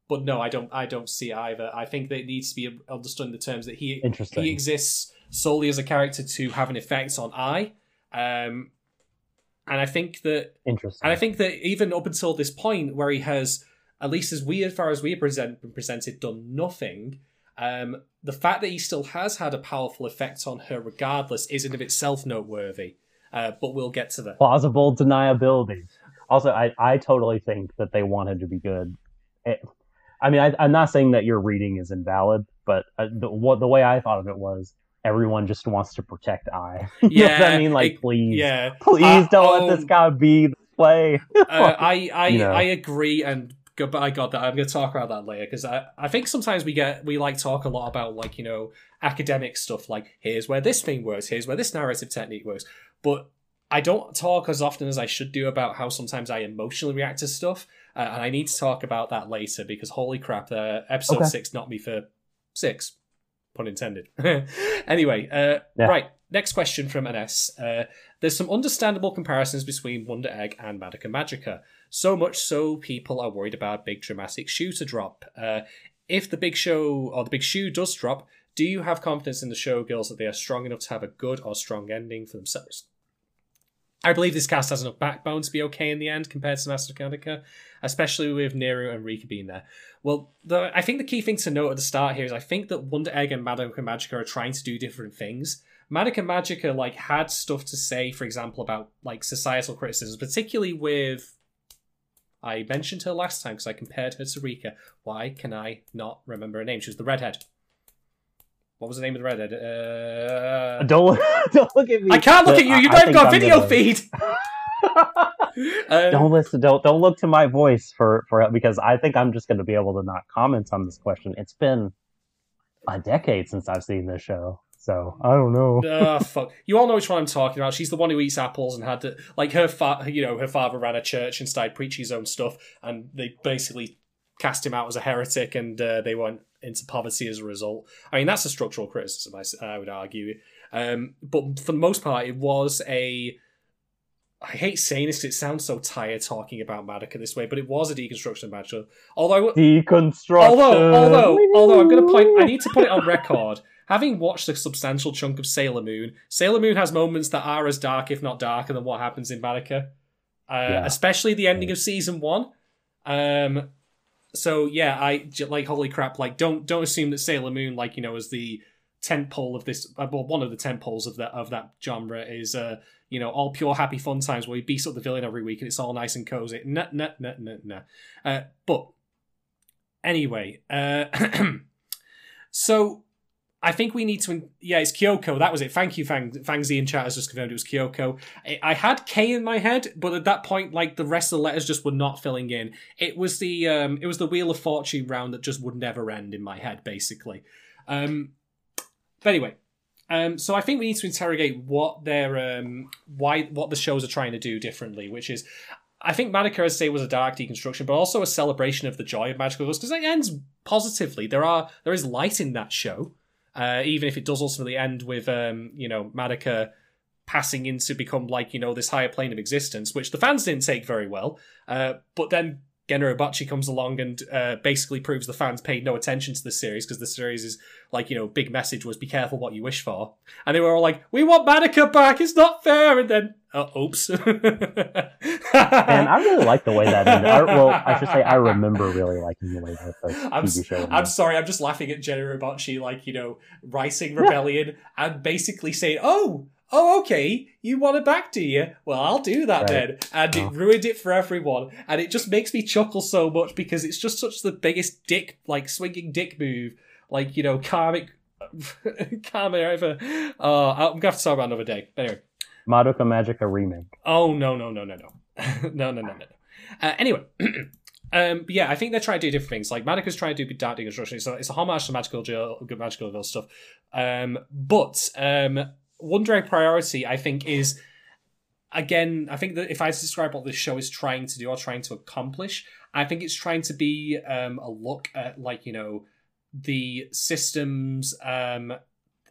but no, I don't. I don't see either. I think that it needs to be understood in the terms that he he exists solely as a character to have an effect on Ai, um, and I think that interesting. And I think that even up until this point, where he has, at least as we, as far as we have present, presented, done nothing. Um, the fact that he still has had a powerful effect on her, regardless, is in of itself noteworthy. Uh, but we'll get to that. Plausible deniability. Also, I, I totally think that they wanted to be good. It, I mean, I, am not saying that your reading is invalid, but uh, the what the way I thought of it was everyone just wants to protect Ai. [LAUGHS] yeah, I mean, like, please, yeah, please uh, don't let this guy be the play. uh, I [LAUGHS] I you know. I agree, and I got that. I'm going to talk about that later because I, I think sometimes we get we like talk a lot about like you know academic stuff like here's where this thing works, here's where this narrative technique works, but I don't talk as often as I should do about how sometimes I emotionally react to stuff. Uh, and I need to talk about that later because holy crap, uh, episode okay. six knocked me for six, pun intended. [LAUGHS] anyway, uh, yeah. right. Next question from NS. There's some understandable comparisons between Wonder Egg and Madoka Magica. So much so, people are worried about big dramatic shoe to drop. Uh, if the big show or the big shoe does drop, Do you have confidence in the showgirls that they are strong enough to have a good or strong ending for themselves? I believe this cast has enough backbone to be okay in the end compared to Madoka Magica, especially with Neru and Rika being there. Well, the, I think the key thing to note at the start here is I think that Wonder Egg and Madoka Magica are trying to do different things. Madoka Magica like had stuff to say, for example, about like societal criticisms, particularly with. I mentioned her last time because I compared her to Rika. Why can I not remember her name? She was the redhead. What was the name of the redhead? Uh... Don't [LAUGHS] don't look at me. I can't look at you. You don't have got video gonna... feed. um, [LAUGHS] don't listen. Don't don't look to my voice for for because I think I'm just going to be able to not comment on this question. It's been a decade since I've seen this show. So I don't know. uh, fuck. You all know which one I'm talking about. She's the one who eats apples and had to, like her fa- you know, her father ran a church and started preaching his own stuff, and they basically cast him out as a heretic, and uh, they went into poverty as a result. I mean, that's a structural criticism, I, I would argue. Um, but for the most part, it was a. I hate saying this because it sounds so tired talking about Madoka this way, but it was a deconstruction of Madoka. Although deconstruction. Although, although, although, I'm going to point. I need to put it on record. Having watched a substantial chunk of Sailor Moon, Sailor Moon has moments that are as dark, if not darker, than what happens in Madoka. Uh, yeah. Especially the ending of season one. Um, so yeah, I like holy crap. Like, don't don't assume that Sailor Moon, like you know, is the tent pole of this. Uh, well, one of the tent poles of that of that genre is uh, you know, all pure happy fun times where he beats up the villain every week and it's all nice and cozy. Nah, nah, nah, nah, nah. Uh, but anyway, uh, [CLEARS THROAT] so I think we need to. Yeah, it's Kyoko. That was it. Thank you, Fang. Fangzi in chat has just confirmed it was Kyoko. I, I, had K in my head, but at that point, like the rest of the letters just were not filling in. It was the um, it was the Wheel of Fortune round that just would never end in my head, basically. Um, but anyway, um, so I think we need to interrogate what their um, why what the shows are trying to do differently, which is I think Madoka, as I say, was a dark deconstruction, but also a celebration of the joy of magical girls because it ends positively. There are there is light in that show. Uh, even if it does ultimately end with, um, you know, Madoka passing into become like, you know, this higher plane of existence, which the fans didn't take very well. Uh, but then Gen Urobuchi comes along and uh, basically proves the fans paid no attention to the series because the series is like, you know, big message was be careful what you wish for. And they were all like, we want Madoka back, it's not fair. And then, oh, oops. [LAUGHS] and I really like the way that ended. I, well, I should say I remember really liking the way that the I'm, TV show ended. I'm sorry, I'm just laughing at Gen Urobuchi, like, you know, rising rebellion and basically saying, oh, oh, okay, you want it back, do you? Well, I'll do that right. then. And oh. it ruined it for everyone. And it just makes me chuckle so much because it's just such the biggest dick, like swinging dick move. Like, you know, karmic, [LAUGHS] karma ever. Uh, I'm going to have to talk about another day. Anyway. Madoka Magica remake. Oh, no, no, no, no, no. [LAUGHS] no, no, no, no. Uh, anyway. [CLEARS THROAT] Um, but yeah, I think they're trying to do different things. Like Madoka's trying to do dark deconstruction, so it's a homage to Magical Girl, good Magical Girl stuff. Um, but um, Wonder Egg priority, I think, is again, I think that if I describe what this show is trying to do or trying to accomplish, I think it's trying to be um, a look at like you know the systems um,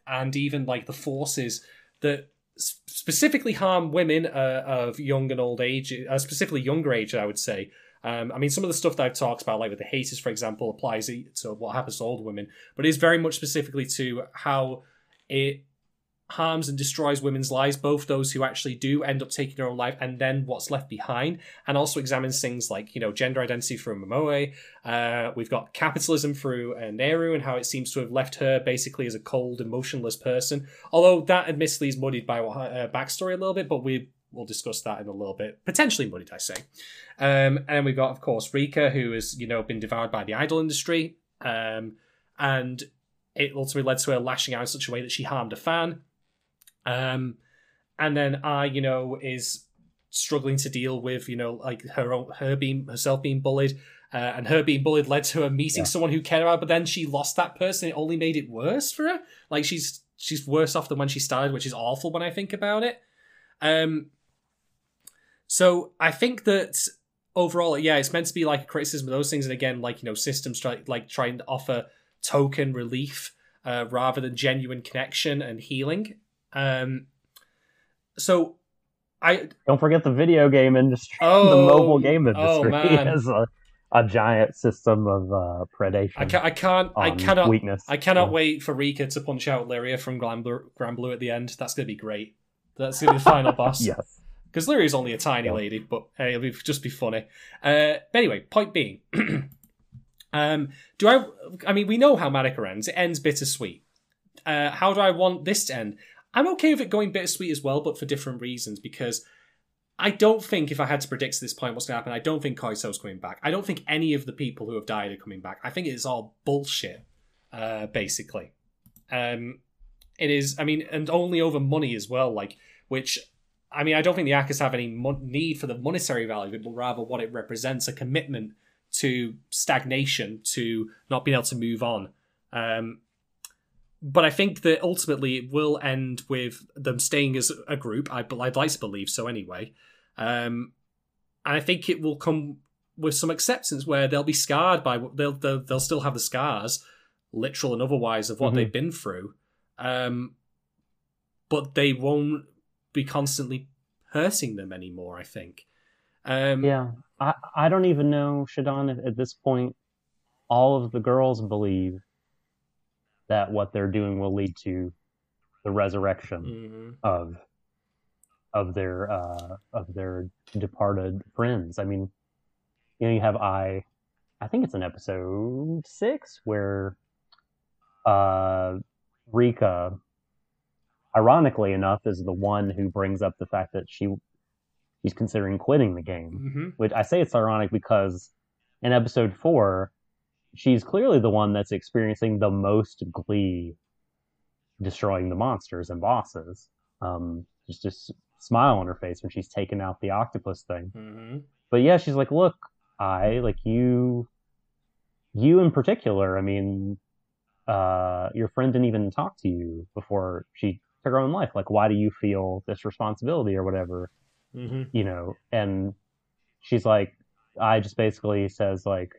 and even like the forces that specifically harm women uh, of young and old age, uh, specifically younger age, I would say. Um, I mean, some of the stuff that I've talked about, like with the haters, for example, applies to what happens to older women, but it is very much specifically to how it harms and destroys women's lives, both those who actually do end up taking their own life and then what's left behind, and also examines things like, you know, gender identity through Momoe. Uh, we've got capitalism through uh, Neru and how it seems to have left her basically as a cold, emotionless person. Although that admittedly is muddied by uh, backstory a little bit, but we will discuss that in a little bit. Potentially muddied, I say. Um, and we've got, of course, Rika, who has, you know, been devoured by the idol industry. Um, and it ultimately led to her lashing out in such a way that she harmed a fan. Um, and then Ai, you know, is struggling to deal with, you know, like her own, her being herself being bullied, uh, and her being bullied led to her meeting yeah. someone who cared about. But then she lost that person; it only made it worse for her. Like she's she's worse off than when she started, which is awful when I think about it. Um, so I think that overall, yeah, it's meant to be like a criticism of those things, and again, like you know, systems try like trying to offer token relief uh, rather than genuine connection and healing. Um, so I don't forget the video game industry, [LAUGHS] oh, the mobile game industry oh, has [LAUGHS] a, a giant system of uh, predation. I, ca- I can't. I cannot. weakness. I cannot Yeah. wait for Rika to punch out Lyria from Granblue, Granblue at the end. That's going to be great. That's going to be the final boss. [LAUGHS] Yes. Because Lyria's only a tiny Yeah. lady, but hey, it'll be, just be funny. Uh, but anyway, point being, [CLEARS THROAT] um, do I? I mean, we know how Madoka ends. It ends bittersweet. Uh, how do I want this to end? I'm okay with it going bittersweet as well, but for different reasons. Because I don't think if I had to predict at this point what's going to happen, I don't think Koito's coming back. I don't think any of the people who have died are coming back. I think it's all bullshit, uh, basically. Um, it is. I mean, and only over money as well. Like, which I mean, I don't think the Akkas have any mon- need for the monetary value, but rather what it represents a commitment to stagnation, to not being able to move on. Um, but I think that ultimately it will end with them staying as a group. I, I'd like to believe so anyway. Um, and I think it will come with some acceptance where they'll be scarred by they'll they'll, they'll still have the scars, literal and otherwise, of what Mhm. they've been through. Um, but they won't be constantly hurting them anymore. I think. Um, Yeah. I, I don't even know, Shadon, if at this point all of the girls believe that what they're doing will lead to the resurrection mhm. of of their uh of their departed friends. I mean, you know, you have I I think it's in episode six where uh Rika ironically enough is the one who brings up the fact that she she's considering quitting the game. Mhm. Which I say it's ironic because in episode four, she's clearly the one that's experiencing the most glee destroying the monsters and bosses. Um, just just smile on her face when she's taking out the octopus thing. Mhm. But yeah, she's like, look, I like you, you in particular. I mean, uh, your friend didn't even talk to you before she took her own life. Like, why do you feel this responsibility or whatever? Mhm. you know, and she's like, I just basically says like,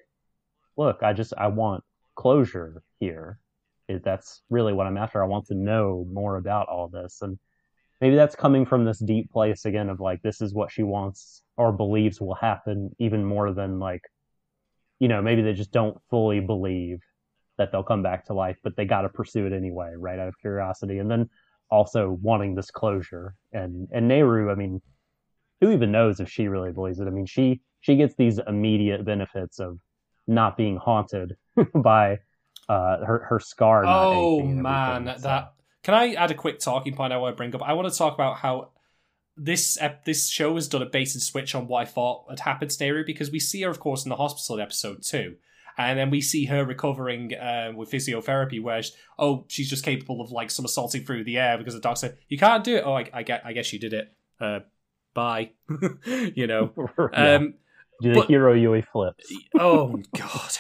look, I just I want closure here. It- That's really what I'm after. I want to know more about all this, and maybe that's coming from this deep place again of like this is what she wants or believes will happen, even more than like, you know, maybe they just don't fully believe that they'll come back to life, but they got to pursue it anyway, right, out of curiosity, and then also wanting this closure. And and Neru, I mean, who even knows if she really believes it? I mean, she she gets these immediate benefits of not being haunted [LAUGHS] by uh, her her scar. Oh man, so- that can I add a quick talking point I want to bring up? I want to talk about how this ep- this show has done a bait and switch on what I thought had happened to Neru because we see her, of course, in the hospital in episode two, and then we see her recovering um, with physiotherapy, where she, oh she's just capable of like somersaulting through the air because the doctor said you can't do it. Oh, I, I get, I guess you did it. Uh, bye. [LAUGHS] you know. [LAUGHS] Yeah. Um, Do the but- Heero Yuy flips. oh god.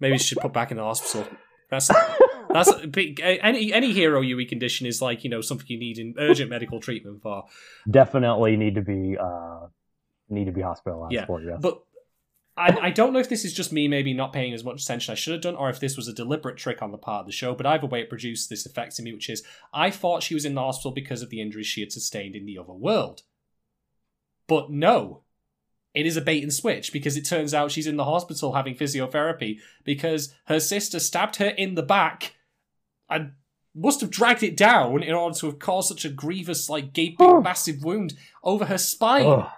Maybe she should put back in the hospital. That's that's any any Heero Yuy condition is like you know something you need in urgent medical treatment for. Definitely need to be uh, need to be hospitalized Yeah, for. Yes. But I, I don't know if this is just me maybe not paying as much attention I should have done, or if this was a deliberate trick on the part of the show. But either way, it produced this effect in me, which is I thought she was in the hospital because of the injuries she had sustained in the other world. But no, it is a bait and switch because it turns out she's in the hospital having physiotherapy because her sister stabbed her in the back and must have dragged it down in order to have caused such a grievous, like gaping, Oh. massive wound over her spine. Ugh.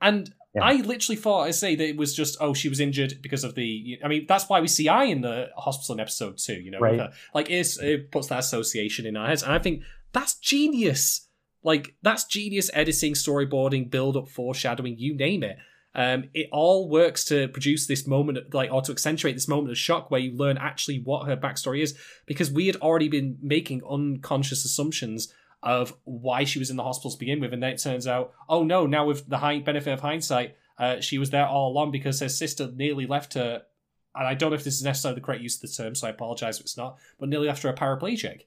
And Yeah. I literally thought I say that it was just oh she was injured because of the I mean that's why we see Ai in the hospital in episode two you know with Right. her. like it's, it puts that association in our heads and I think that's genius like that's genius editing storyboarding build up foreshadowing you name it um it all works to produce this moment like or to accentuate this moment of shock where you learn actually what her backstory is because we had already been making unconscious assumptions of why she was in the hospital to begin with, and then it turns out, oh no, now with the high benefit of hindsight, uh, she was there all along because her sister nearly left her. And I don't know if this is necessarily the correct use of the term, so I apologize if it's not. But nearly left her a paraplegic.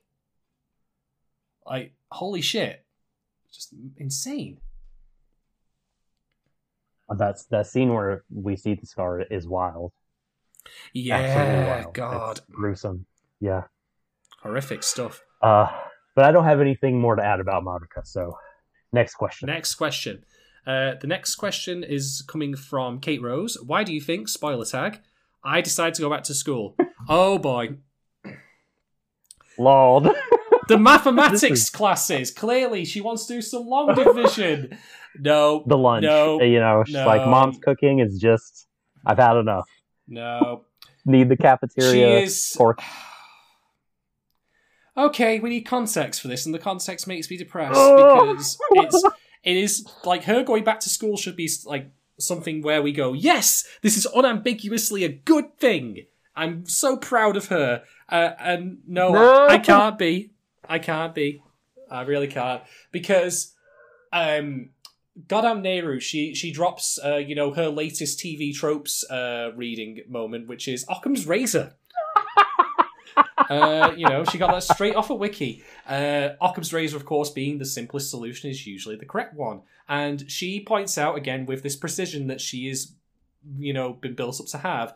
Like holy shit, just insane. That's that scene where we see the scar is wild. Yeah, wild. God, It's gruesome. Yeah. horrific stuff. Uh, but I don't have anything more to add about Madoka. So, next question. Next question. Uh, the next question is coming from Kate Rose. Why do you think, spoiler tag, Ai decided to go back to school? [LAUGHS] oh boy. Lord. [LAUGHS] The [LAUGHS] mathematics classes. Clearly, she wants to do some long division. No. the lunch. No. You know, she's like, mom's cooking is just, I've had enough. No. Need the cafeteria. She is. pork. [SIGHS] Okay, we need context for this, and the context makes me depressed Oh. because it's [LAUGHS] it is like her going back to school should be like something where we go, yes, this is unambiguously a good thing. I'm so proud of her, uh, and no, No. I can't be. I can't be. I really can't because, um, Goddamn Neru, she she drops, uh, you know, her latest TV tropes uh, reading moment, which is Occam's razor. [LAUGHS] uh, you know, she got that straight off a wiki. Uh, Occam's razor, of course, being the simplest solution is usually the correct one, and she points out again with this precision that she is, you know, been built up to have.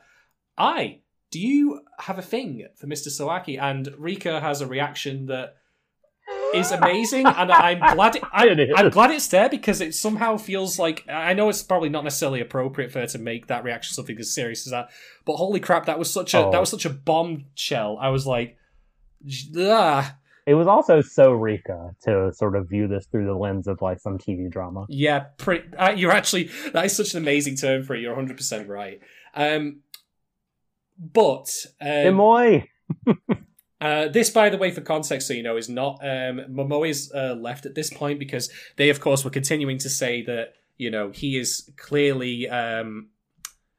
Ai do you have a thing for Mr. Sawaki? And Rika has a reaction that is amazing, and I'm glad it, I. [LAUGHS] I'm glad it's there because it somehow feels like I know it's probably not necessarily appropriate for her to make that reaction something as serious as that, but holy crap, that was such a Oh. that was such a bombshell. I was like, ah, It was also so Rika to sort of view this through the lens of like some TV drama. yeah, pretty. Uh, you're actually that is such an amazing term for it. You're 100 percent right. Um, but um! [LAUGHS] Uh, this, by the way, for context, so you know, is not um, Momoe is uh, left at this point because they, of course, were continuing to say that you know he is clearly, um,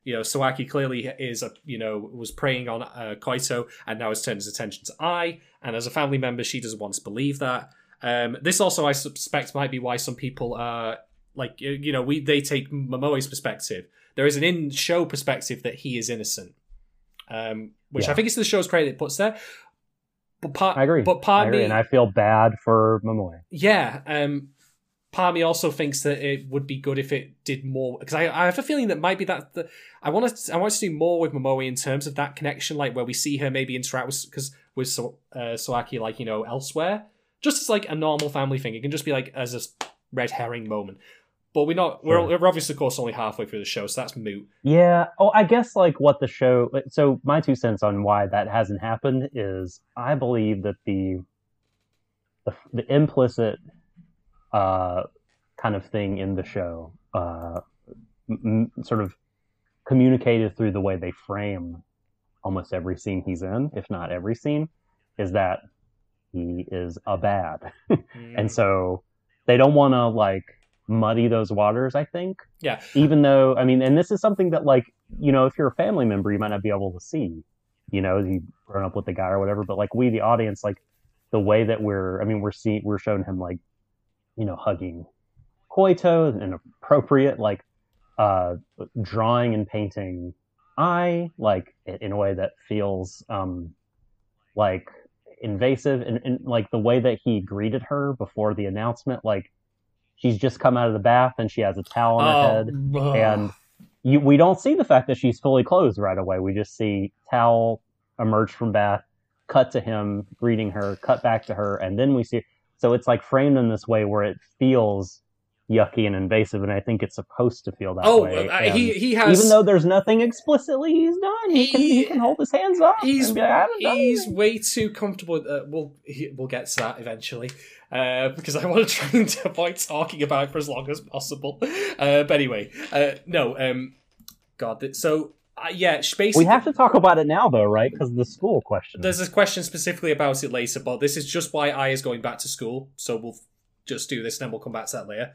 you know, Sawaki clearly is a you know was preying on uh, Koito and now has turned his attention to Ai, and as a family member, she doesn't want to believe that. Um, this also, I suspect, might be why some people are like you know we they take Momoe's perspective. There is an in-show perspective that he is innocent, um, which I think is the show's credit it puts there. But part, I agree. But part I agree, me, and I feel bad for Momoe. yeah, um, part of me also thinks that it would be good if it did more because I, I have a feeling that might be that the, I want to I want to do more with Momoe in terms of that connection, like where we see her maybe interact with because with so, uh, Sawaki like you know elsewhere, just as like a normal family thing. It can just be like as a red herring moment. But we're not. We're, we're obviously, of course, only halfway through the show, so that's moot. Yeah. Oh, I guess like what the show. So my two cents on why that hasn't happened is I believe that the the, the implicit uh, kind of thing in the show, uh, m- m- sort of communicated through the way they frame almost every scene he's in, if not every scene, is that he is a bad, [LAUGHS] Mm. and so they don't want to like muddy those waters. I think yeah, even though I mean, and this is something that like you know, if you're a family member, you might not be able to see, you know, you've grown up with the guy or whatever. But like we, the audience, like the way that we're, I mean, we're seeing, we're showing him like, you know, hugging Koito and appropriate, like uh drawing and painting Ai like in- in a way that feels um like invasive and, and like the way that he greeted her before the announcement, like she's just come out of the bath and she has a towel on her oh, head Oh, and you, we don't see the fact that she's fully clothed right away. We just see towel emerge from bath, cut to him greeting her, cut back to her, and then we see. So it's like framed in this way where it feels yucky and invasive, and I think it's supposed to feel that oh, way. uh, he he has even though there's nothing explicitly he's done, he, can he can hold his hands up. He's, like, he's anything." way too comfortable. Uh, we'll he, we'll get to that eventually uh, because I want to try and [LAUGHS] avoid talking about it for as long as possible. Uh, but anyway, uh, no, um, God, so uh, yeah, basically, we have to talk about it now, though, right? Because of the school question. There's a question specifically about it later, but this is just why Ai is going back to school. So we'll just do this, and then we'll come back to that later.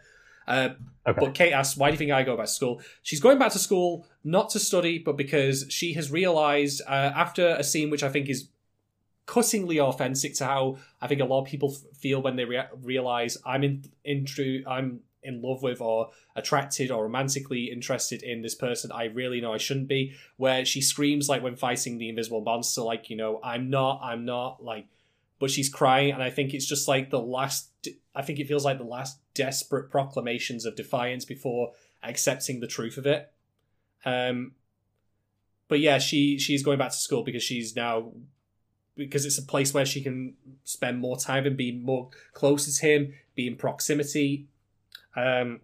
Uh, okay. but Kate asks, why do you think Ai go back to school? She's going back to school not to study, but because she has realised uh, after a scene which I think is cuttingly authentic to how I think a lot of people f- feel when they rea- realise I'm in, in true, I'm in love with or attracted or romantically interested in this person I really know I shouldn't be. Where she screams like when fighting the invisible monster, like you know I'm not, I'm not like, but she's crying, and I think it's just like the last. I think it feels like the last desperate proclamations of defiance before accepting the truth of it. Um, but yeah, she she's going back to school because she's now because it's a place where she can spend more time and be more closer to him, be in proximity. Um,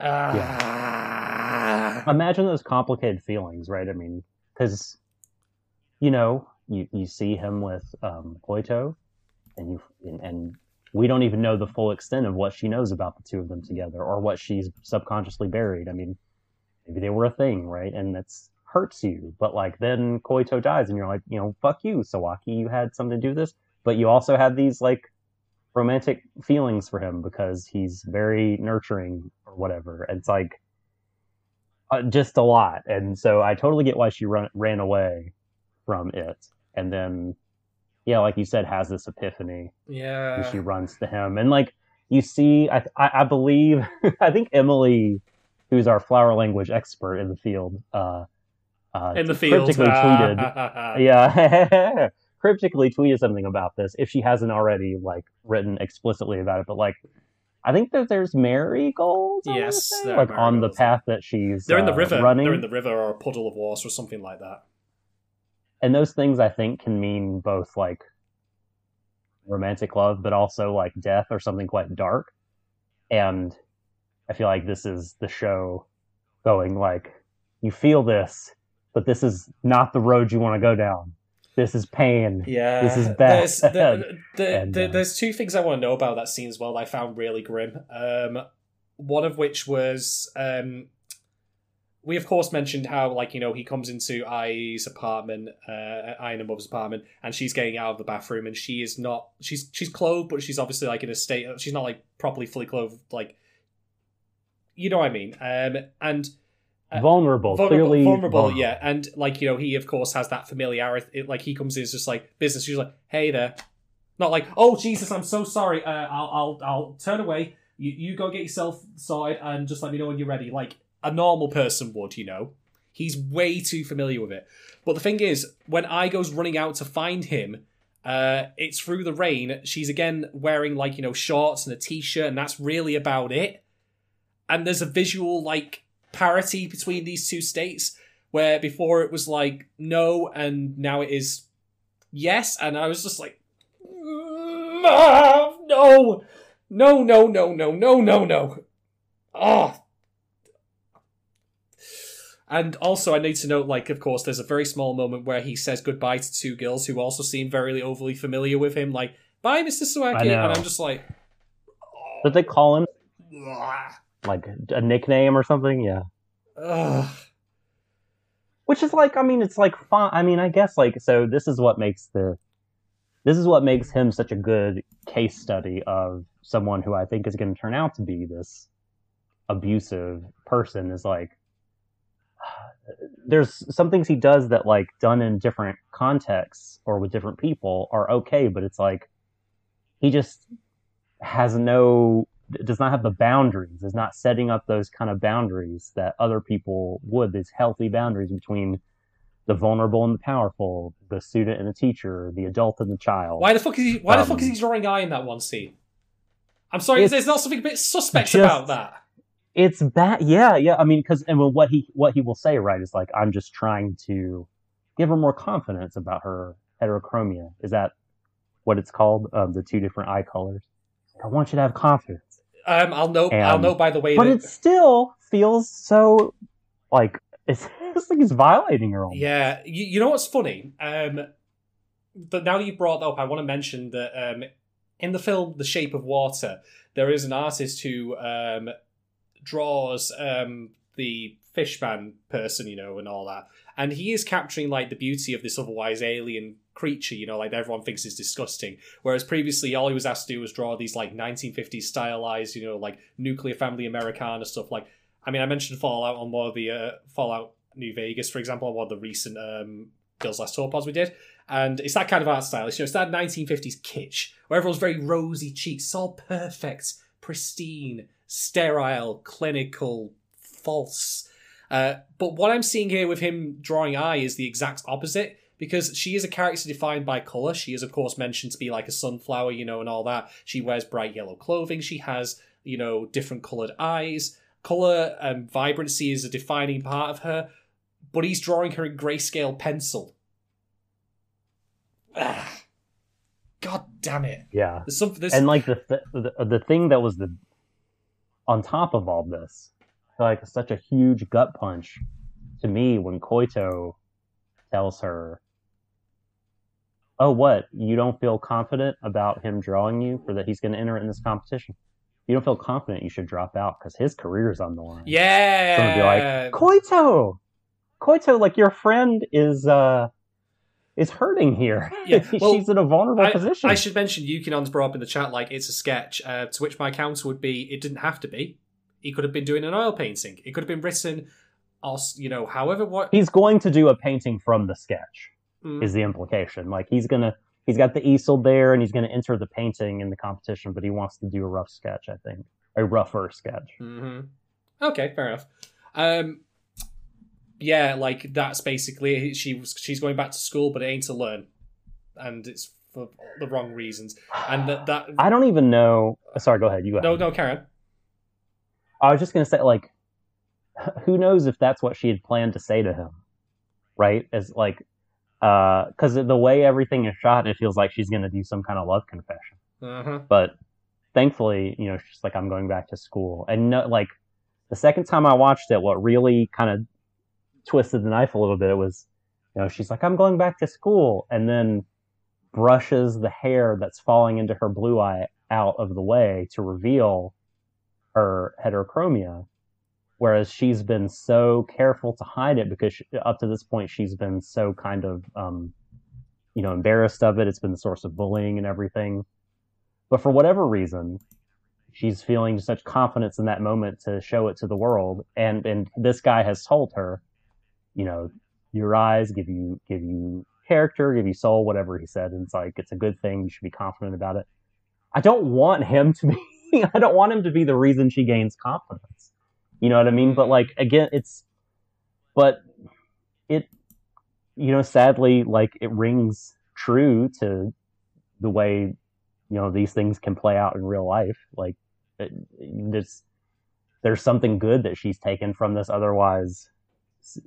Ah. Imagine those complicated feelings, right? I mean, because you know, you you see him with um, Koito, and you and, and we don't even know the full extent of what she knows about the two of them together, or what she's subconsciously buried. I mean, maybe they were a thing, right? And that's hurts you. But like then Koito dies, and you're like, you know, fuck you, Sawaki, you had something to do with this. But you also have these like romantic feelings for him because he's very nurturing or whatever. It's like uh, just a lot. And so I totally get why she run, ran away from it. And then, yeah, like you said, has this epiphany. Yeah. And she runs to him. And like you see, I, I, I believe, [LAUGHS] I think Emily, who's our flower language expert in the field, uh, uh, In the field. cryptically tweeted, [LAUGHS] yeah, [LAUGHS] cryptically tweeted something about this if she hasn't already like written explicitly about it. But like, I think that there's marigolds. Yes, like on the path that she's They're in the uh, river. running, They're in the river or a puddle of water or something like that. And those things I think can mean both like romantic love, but also like death or something quite dark. And I feel like this is the show going like, you feel this, but this is not the road you want to go down. This is pain. Yeah, This is bad. There's, the, the, [LAUGHS] And, the, uh, there's two things I want to know about that scene as well. That I found really grim. Um, one of which was um, we of course mentioned how like you know he comes into Ai's apartment, uh, Ai and her mother's apartment, and she's getting out of the bathroom, and she is not. She's she's clothed, but she's obviously like in a state. She's not like properly fully clothed. Like you know what I mean. Um, and uh, vulnerable, vulnerable, clearly vulnerable, yeah. And like you know, he of course has that familiarity. It, like he comes in, it's just like business. She's like, "Hey there," not like, "Oh Jesus, I'm so sorry. Uh, I'll I'll I'll turn away. You you go get yourself sorted and just let me know when you're ready." Like a normal person would, you know. He's way too familiar with it. But the thing is, when Ai goes running out to find him, uh, it's through the rain. She's again wearing like you know shorts and a t-shirt, and that's really about it. And there's a visual like parity between these two states where before it was like no and now it is yes and i was just like "Mm, ah, no no no no no no no no oh and also i need to note like of course there's a very small moment where he says goodbye to two girls who also seem very overly familiar with him like bye mr Sawaki and i'm just like Did they call him like a nickname or something? Yeah. Ugh. Which is like, I mean, it's like fine. I mean, I guess like so. This is what makes the, this is what makes him such a good case study of someone who I think is going to turn out to be this abusive person. Is like, there's some things he does that like done in different contexts or with different people are okay, but it's like he just has no does not have the boundaries is not setting up those kind of boundaries that other people would these healthy boundaries between the vulnerable and the powerful the student and the teacher the adult and the child Why the fuck is he? Why the Um, fuck is he drawing Ai in that one scene? I'm sorry, there's not something a bit suspect just- about that. It's bad yeah yeah i mean because and what he what he will say right is like i'm just trying to give her more confidence about her heterochromia is that what it's called um, the two different eye colors i want you to have confidence Um, I'll note. I'll know by the way but that it still feels so like [LAUGHS] it's, it's like he's violating her almost. yeah, you, you know what's funny? Um, but now that you brought that up, I want to mention that um, in the film The Shape of Water, there is an artist who um draws um the fishman person, you know, and all that, and he is capturing like the beauty of this otherwise alien creature, you know, like everyone thinks is disgusting. Whereas previously, all he was asked to do was draw these like 1950s stylized, you know, like nuclear family Americana stuff. Like, I mean, I mentioned Fallout on one of the uh, Fallout New Vegas, for example, on one of the recent um, Girls Last pods we did. And it's that kind of art style. It's, you know, it's that 1950s kitsch where everyone's very rosy cheeks. All perfect, pristine, sterile, clinical, false. Uh, but what I'm seeing here with him drawing Ai is the exact opposite because she is a character defined by color. She is, of course, mentioned to be like a sunflower, you know, and all that. She wears bright yellow clothing. She has, you know, different colored eyes. Color and vibrancy is a defining part of her, but he's drawing her in grayscale pencil. Ah. God damn it! Yeah. There's something. There's, And like the, th- the the thing that was the on top of all this like such a huge gut punch to me when Koito tells her, "Oh, what? You don't feel confident about him drawing you for that he's going to enter in this competition? You don't feel confident you should drop out because his career is on the line." Yeah. Someone be like, "Koito, Koito, like your friend is uh is hurting here. Yeah, [LAUGHS] well, she's in a vulnerable I, position." I should mention Yukinon's brought up in the chat like it's a sketch, uh, to which my counter would be it didn't have to be. He could have been doing an oil painting. It could have been written, you know, however what. he's going to do a painting from the sketch. Mm. is the implication. Like he's gonna he's got the easel there and he's gonna enter the painting in the competition, but he wants to do a rough sketch, I think. A rougher sketch. hmm Okay, fair enough. Um, yeah, like that's basically she was she's going back to school, but it ain't to learn, and it's for the wrong reasons. And that, that I don't even know sorry, go ahead, you go ahead. no, no, Karen. I was just gonna say like [LAUGHS] who knows if that's what she had planned to say to him. Right? As like uh because the way everything is shot, it feels like she's gonna do some kind of love confession. Uh-huh. but thankfully, you know, she's like, I'm going back to school. And no, like the second time I watched it, what really kind of twisted the knife a little bit It was, you know, she's like, I'm going back to school, and then brushes the hair that's falling into her blue eye out of the way to reveal her heterochromia. Whereas she's been so careful to hide it because she, up to this point she's been so kind of, um, you know, embarrassed of it. It's been the source of bullying and everything. But for whatever reason, she's feeling such confidence in that moment to show it to the world. And and this guy has told her, you know, your eyes give you give you character, give you soul, whatever he said. And it's like it's a good thing. You should be confident about it. I don't want him to be. [LAUGHS] I don't want him to be the reason she gains confidence. You know what I mean? But like again, it's but it you know sadly like it rings true to the way you know these things can play out in real life like it, there's there's something good that she's taken from this otherwise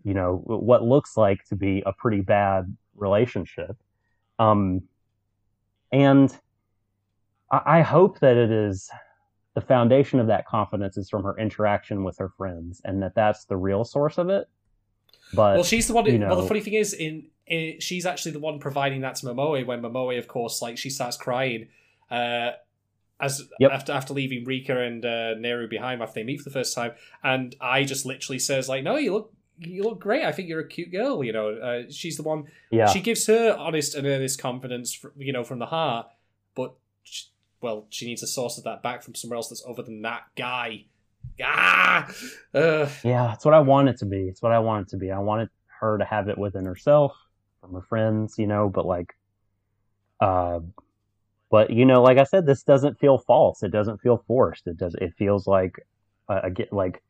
you know what looks like to be a pretty bad relationship um and I, I hope that it is the foundation of that confidence is from her interaction with her friends and that that's the real source of it but well, she's the one. Who, you Well, the funny thing is, in, in she's actually the one providing that to Momoe when Momoe, of course, like she starts crying. Uh, as Yep. after after leaving Rika and uh, Neru behind after they meet for the first time, and Ai just literally says like, "No, you look you look great. I think you're a cute girl." You know, uh, she's the one. yeah She gives her honest and earnest confidence, fr- you know, from the heart. But sh well, she needs a source of that back from somewhere else that's other than that guy. Ah, Ugh. Yeah, it's what I want it to be. It's what I want it to be. I wanted her to have it within herself, from her friends, you know, but like uh but you know, like I said, this doesn't feel false. It doesn't feel forced. It does it feels like uh, get like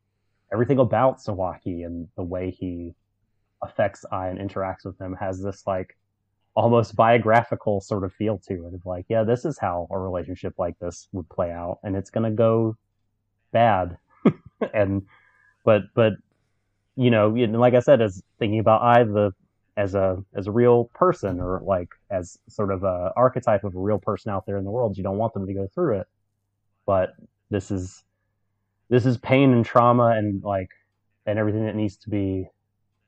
everything about Sawaki and the way he affects Ai and interacts with him has this like almost biographical sort of feel to it of like, yeah, this is how a relationship like this would play out and it's gonna go bad. [LAUGHS] and but but you know, you know, like I said, as thinking about Ai the as a as a real person or like as sort of a archetype of a real person out there in the world, you don't want them to go through it. But this is this is pain and trauma and like and everything that needs to be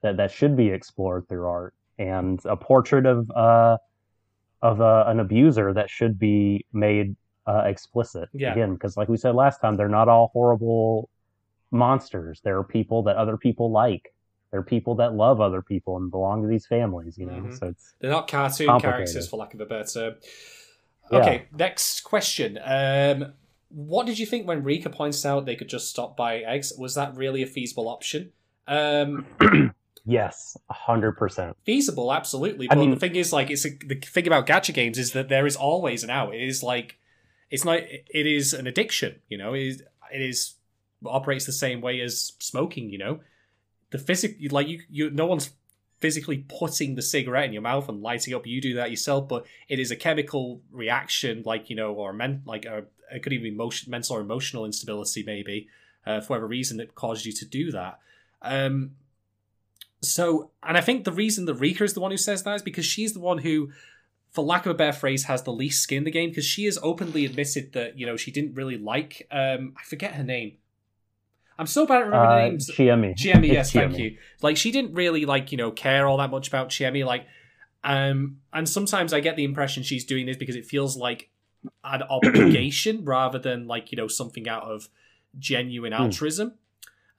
that that should be explored through art and a portrait of uh of uh, an abuser that should be made uh, explicit Yeah. again because like we said last time they're not all horrible monsters there are people that other people like there are people that love other people and belong to these families you know Mhm. so it's They're not cartoon characters, for lack of a better term. Yeah. Okay, next question. Um, what did you think when Rika points out they could just stop buying eggs? Was that really a feasible option? Um, [CLEARS THROAT] yes 100% feasible, absolutely. I mean- the thing is, like, it's a, the thing about gacha games is that there is always an out. It is like, it's not. It is an addiction. You know, it is. It is operates the same way as smoking. You know, the physic like you you no one's physically putting the cigarette in your mouth and lighting up. You do that yourself, but it is a chemical reaction, like you know, or men like a, it could even be motion, mental or emotional instability, maybe uh, for whatever reason that caused you to do that. Um, so, and I think the reason that Rika is the one who says that is because she's the one who, for lack of a better phrase, has the least skin in the game because she has openly admitted that you know she didn't really like. Um, I forget her name. I'm so bad at remembering Uh, names. Chiemi. Chiemi, It's yes, thank Chiemi. you. Like she didn't really like you know care all that much about Chiemi. Like, um, and sometimes I get the impression she's doing this because it feels like an [CLEARS THROAT] obligation rather than like you know something out of genuine Hmm. altruism.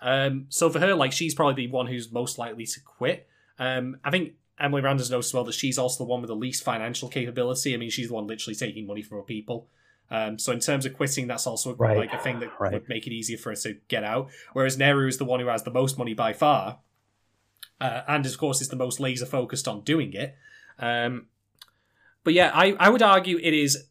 Um, so for her, like she's probably the one who's most likely to quit. Um, I think Emily Randers knows as well that she's also the one with the least financial capability. I mean, she's the one literally taking money from her people. Um, so in terms of quitting, that's also Right. like a thing that Right. would make it easier for her to get out. Whereas Neru is the one who has the most money by far, uh, and of course is the most laser focused on doing it. Um, but yeah, I, I would argue it is.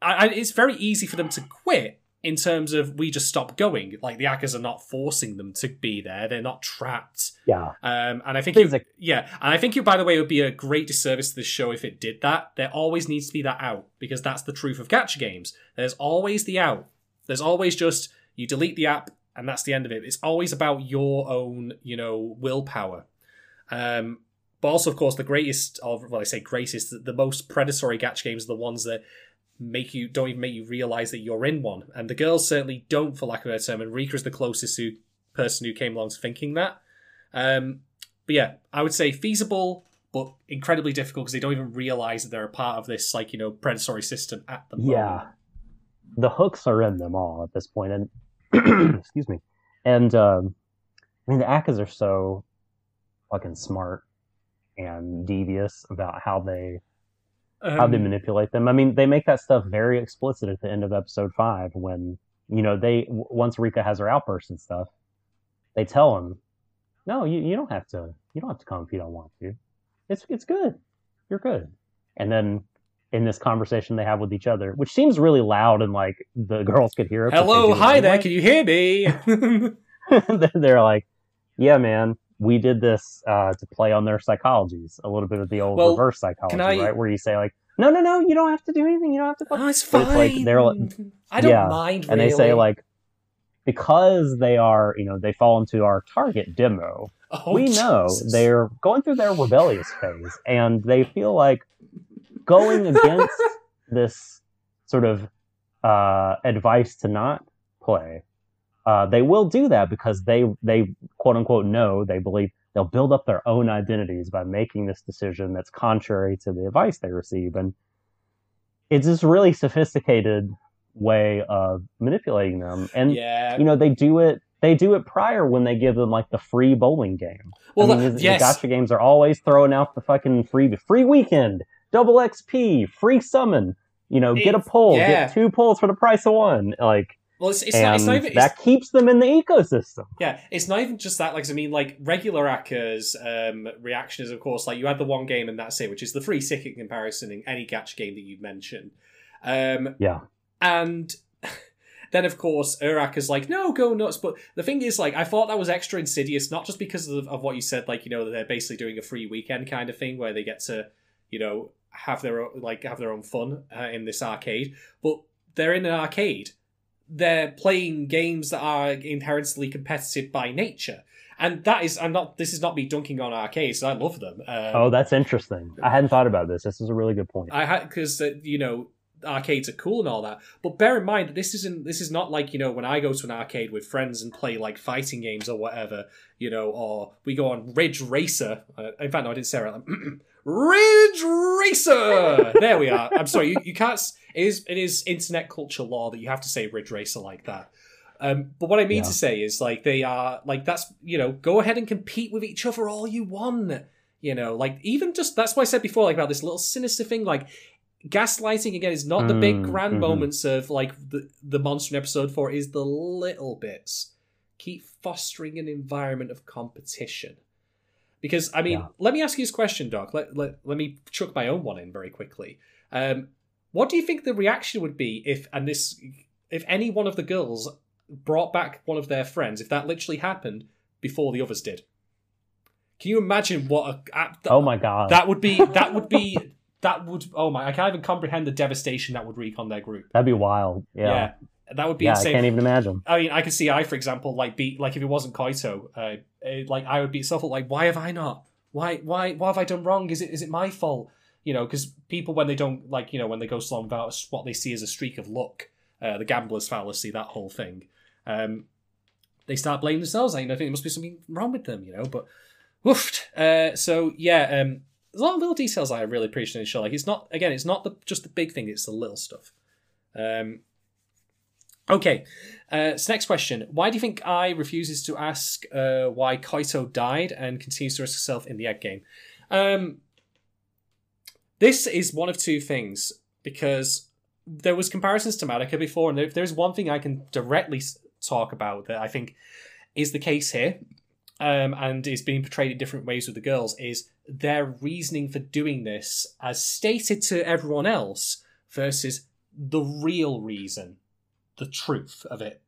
I, I, it's very easy for them to quit in terms of we just stop going. Like the Akkas are not forcing them to be there; they're not trapped. Yeah. Um, and I think, you, yeah, and I think you, by the way, it would be a great disservice to the show if it did that. There always needs to be that out because that's the truth of gacha games. There's always the out. There's always just you delete the app and that's the end of it. It's always about your own, you know, willpower. Um, but also, of course, the greatest of well, I say greatest, the most predatory gacha games are the ones that make you don't even make you realize that you're in one. And the girls certainly don't, for lack of a better term. And Rika's the closest who, person who came along to thinking that. Um, but yeah, I would say feasible, but incredibly difficult because they don't even realize that they're a part of this, like you know, predatory system at the moment. Yeah. The hooks are in them all at this point, and [CLEARS THROAT] excuse me. And um, I mean, the Akkas are so fucking smart and devious about how they how they Um, manipulate them. I mean, they make that stuff very explicit at the end of episode five when you know they once Rika has her outburst and stuff, they tell him, "No, you, you don't have to. You don't have to come if you don't want to. It's it's good. You're good." And then in this conversation they have with each other, which seems really loud and like the girls could hear it. Hello, hi there. Can you hear me? [LAUGHS] they're like, "Yeah, man." We did this uh, to play on their psychologies, a little bit of the old Well, reverse psychology, I- right? Where you say like, "No, no, no, you don't have to do anything. You don't have to." fuck oh, it's fine. it's like they're like- I don't Yeah, mind. and they say like because they are you know they fall into our target demo oh, we know Jesus. they're going through their rebellious phase and they feel like going [LAUGHS] against this sort of uh, advice to not play uh, they will do that because they they quote unquote know they believe they'll build up their own identities by making this decision that's contrary to the advice they receive and it's this really sophisticated way of manipulating them and yeah. you know they do it they do it prior when they give them like the free bowling game well, I mean, the, yes. the gotcha games are always throwing out the fucking free free weekend double xp free summon you know get a pull yeah. get two pulls for the price of one like Well, it's, it's, not, it's not even. It's, that keeps them in the ecosystem Yeah, it's not even just that. Like, I mean, like regular Akka's um, reaction is, of course, like you had the one game and that's it, which is the free ticket comparison in any gacha game that you've mentioned. Um, yeah and [LAUGHS] then, of course, Urak is like, no, go nuts. But the thing is, like, I thought that was extra insidious, not just because of, of what you said, like, you know, that they're basically doing a free weekend kind of thing where they get to, you know, have their own, like have their own fun uh, in this arcade, but they're in an arcade. They're playing games that are inherently competitive by nature. And that is, I'm not. This is not me dunking on arcades. I love them. Um, oh that's interesting i hadn't thought about this this is a really good point I had because uh, you know arcades are cool and all that, but bear in mind that this isn't. This is not like you know when I go to an arcade with friends and play like fighting games or whatever, you know, or we go on Ridge Racer. Uh, in fact, no, I didn't say. Right. [CLEARS THROAT] Ridge Racer. there we are. I'm sorry, you, you can't. It is it is internet culture law that you have to say Ridge Racer like that. Um, but what I mean Yeah. to say is like they are like that's you know go ahead and compete with each other all you want. You know, like even just that's why I said before like about this little sinister thing like gaslighting again is not the big Mm, grand mhm. moments of like the the monster in episode four is the little bits. Keep fostering an environment of competition. Because i mean Yeah. let me ask you this question doc. Let, let, let me chuck my own one in very quickly. Um what do you think the reaction would be if and this if any one of the girls brought back one of their friends if that literally happened before the others did? Can you imagine what a, a oh my god. that would be that would be [LAUGHS] that would oh my I can't even comprehend the devastation that would wreak on their group. that'd be wild yeah Yeah. That would be yeah i can't even imagine I mean, Ai could see I, for example, like be like if it wasn't Koito, uh, it, like I would be so like, why have I not? Why, why, what have I done wrong? Is it is it my fault? You know, because people when they don't like, you know, when they go slum about what they see as a streak of luck, uh, the gambler's fallacy, that whole thing. Um, they start blaming themselves. I, know, I think there must be something wrong with them, you know. But woofed. Uh, so yeah, um, there's a lot of little details I really appreciate in the show. Like it's not again, it's not the, just the big thing; it's the little stuff. Um, okay, uh, so next question: Why do you think Ai refuses to ask uh, why Koito died and continues to risk herself in the egg game? Um, this is one of two things because there was comparisons to Madoka before, and if there's one thing I can directly talk about that I think is the case here, um, and is being portrayed in different ways with the girls, is their reasoning for doing this as stated to everyone else versus the real reason, the truth of it.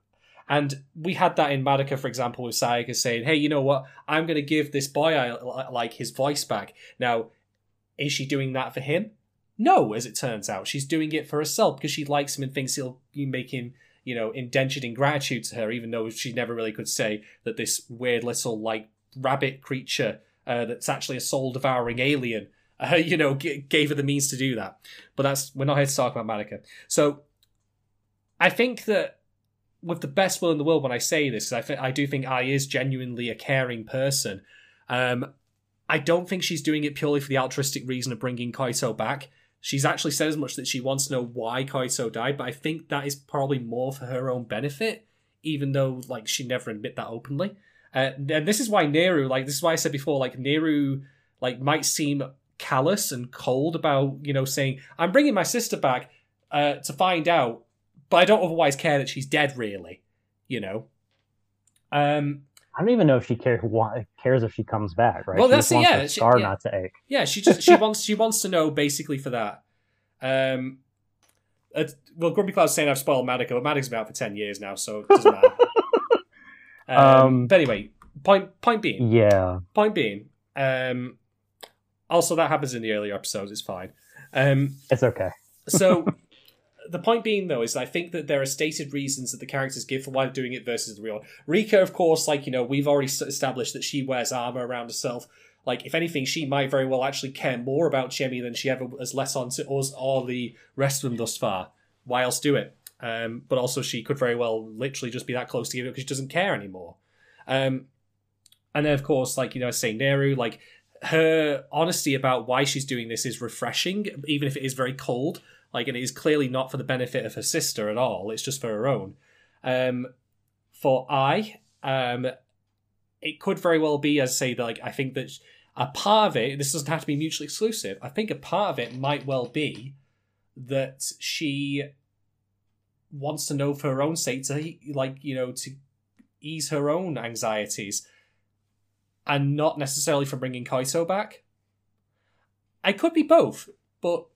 And we had that in Madoka, for example, with Sayaka saying, "Hey, you know what? I'm going to give this boy I like his voice back." Now, is she doing that for him? No, as it turns out, she's doing it for herself because she likes him and thinks he'll be making you know indentured in gratitude to her, even though she never really could say that this weird little like rabbit creature uh, that's actually a soul devouring alien, [LAUGHS] uh, you know, g- gave her the means to do that. But that's we're not here to talk about Madoka. So I think that with the best will in the world when I say this, I, th- I do think Ai is genuinely a caring person. Um, I don't think she's doing it purely for the altruistic reason of bringing Koito back. She's actually said as much that she wants to know why Koito died, but I think that is probably more for her own benefit, even though like she never admit that openly. Uh, and this is why Neru, like this is why I said before, like Neru, like might seem callous and cold about you know saying I'm bringing my sister back uh, to find out, but I don't otherwise care that she's dead. Really, you know. Um, I don't even know if she cares why cares if she comes back, right? Well, she that's yeah, she- scar yeah. not to ache. Yeah, she just she [LAUGHS] wants she wants to know basically for that. Um, it's, well, Grumpy Cloud's saying I've spoiled Madoka, but Madoka's been out for ten years now, so it doesn't matter. [LAUGHS] um, Um, but anyway, point point being, Yeah, point being, um, also that happens in the earlier episodes. It's fine. Um, it's okay. [LAUGHS] so the point being though is I think that there are stated reasons that the characters give for why they're doing it versus the real. Rika, of course, like you know, we've already established that she wears armor around herself. Like, if anything, she might very well actually care more about Chiemi than she ever has less on to us or the rest of them thus far. Why else do it? Um, but also, she could very well literally just be that close to giving it because she doesn't care anymore. Um, and then, of course, like you know, I say Neru, like her honesty about why she's doing this is refreshing, even if it is very cold. Like, and it is clearly not for the benefit of her sister at all. It's just for her own. Um, for Ai, um, it could very well be, as I say, that like I think that a part of it. This doesn't have to be mutually exclusive. I think a part of it might well be that she wants to know for her own sake to like you know to ease her own anxieties and not necessarily for bringing Koito back. I could be both, but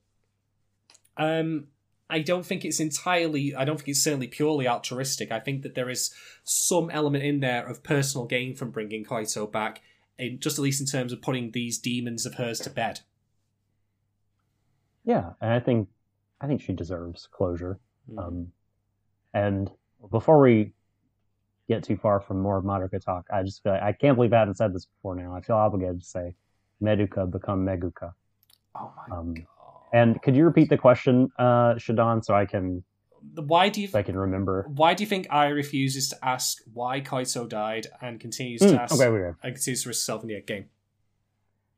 um, I don't think it's entirely. I don't think it's certainly purely altruistic. I think that there is some element in there of personal gain from bringing Koito back, in just at least in terms of putting these demons of hers to bed. Yeah, and I think I think she deserves closure. Hmm. Um, and before we get too far from more of Madoka talk, I just feel like I can't believe I haven't said this before. Now I feel obligated to say, Madoka become Meguca. oh my Um, god! And could you repeat the question, uh, Shadon, so I can Why do you? so I can remember? Why do you think Ai refuses to ask why Koito died and continues Hmm, to ask okay, okay. and continues to risk herself in the game?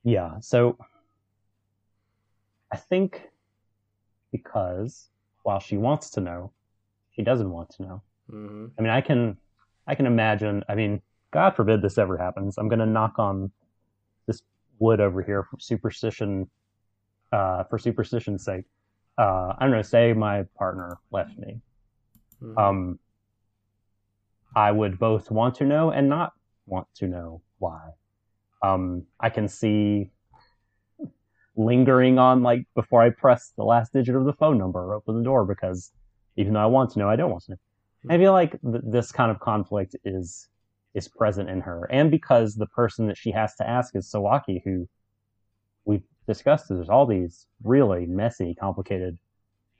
Yeah, so I think because while she wants to know, she doesn't want to know. Mm-hmm. I mean, I can, I can imagine. I mean, God forbid this ever happens. I'm gonna knock on this wood over here for superstition, uh, for superstition's sake. Uh, I don't know. Say my partner left me. Mm-hmm. Um, I would both want to know and not want to know why. Um, I can see lingering on like before I press the last digit of the phone number or open the door because even though I want to know, I don't want to know. I feel like th- this kind of conflict is is present in her, and because the person that she has to ask is Sawaki, who we've discussed. There's all these really messy, complicated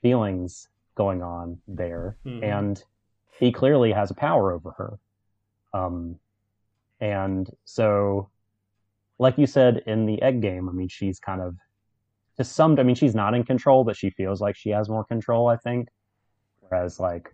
feelings going on there, Mhm. and he clearly has a power over her. Um, and so, like you said in the egg game, I mean, she's kind of to some. I mean, she's not in control, but she feels like she has more control. I think, whereas like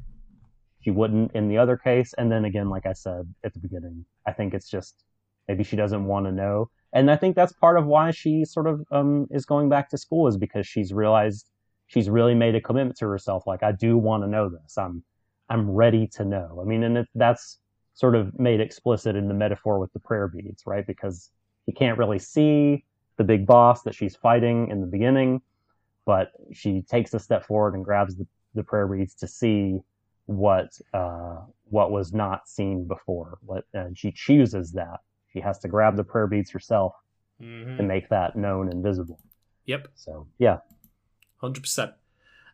she wouldn't in the other case. And then again, like I said at the beginning, I think it's just maybe she doesn't want to know. And I think that's part of why she sort of um, is going back to school is because she's realized she's really made a commitment to herself. Like I do want to know this. I'm I'm ready to know. I mean, and that's sort of made explicit in the metaphor with the prayer beads, right? Because he can't really see the big boss that she's fighting in the beginning, but she takes a step forward and grabs the, the prayer beads to see what uh, what was not seen before. What, and she chooses that. She has to grab the prayer beads herself Mhm. to make that known and visible. Yep, So yeah, hundred percent.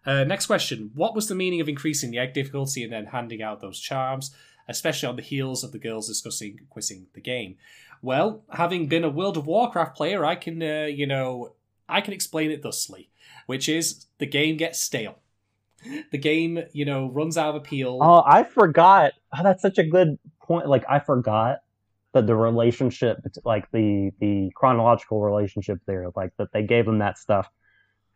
Uh, next question: What was the meaning of increasing the egg difficulty and then handing out those charms, especially on the heels of the girls discussing quitting the game? Well, having been a World of Warcraft player, I can, uh, you know, I can explain it thusly, which is the game gets stale. The game, you know, runs out of appeal. Oh, I forgot. Oh, that's such a good point. Like I forgot that the relationship, like the the chronological relationship there, like that they gave them that stuff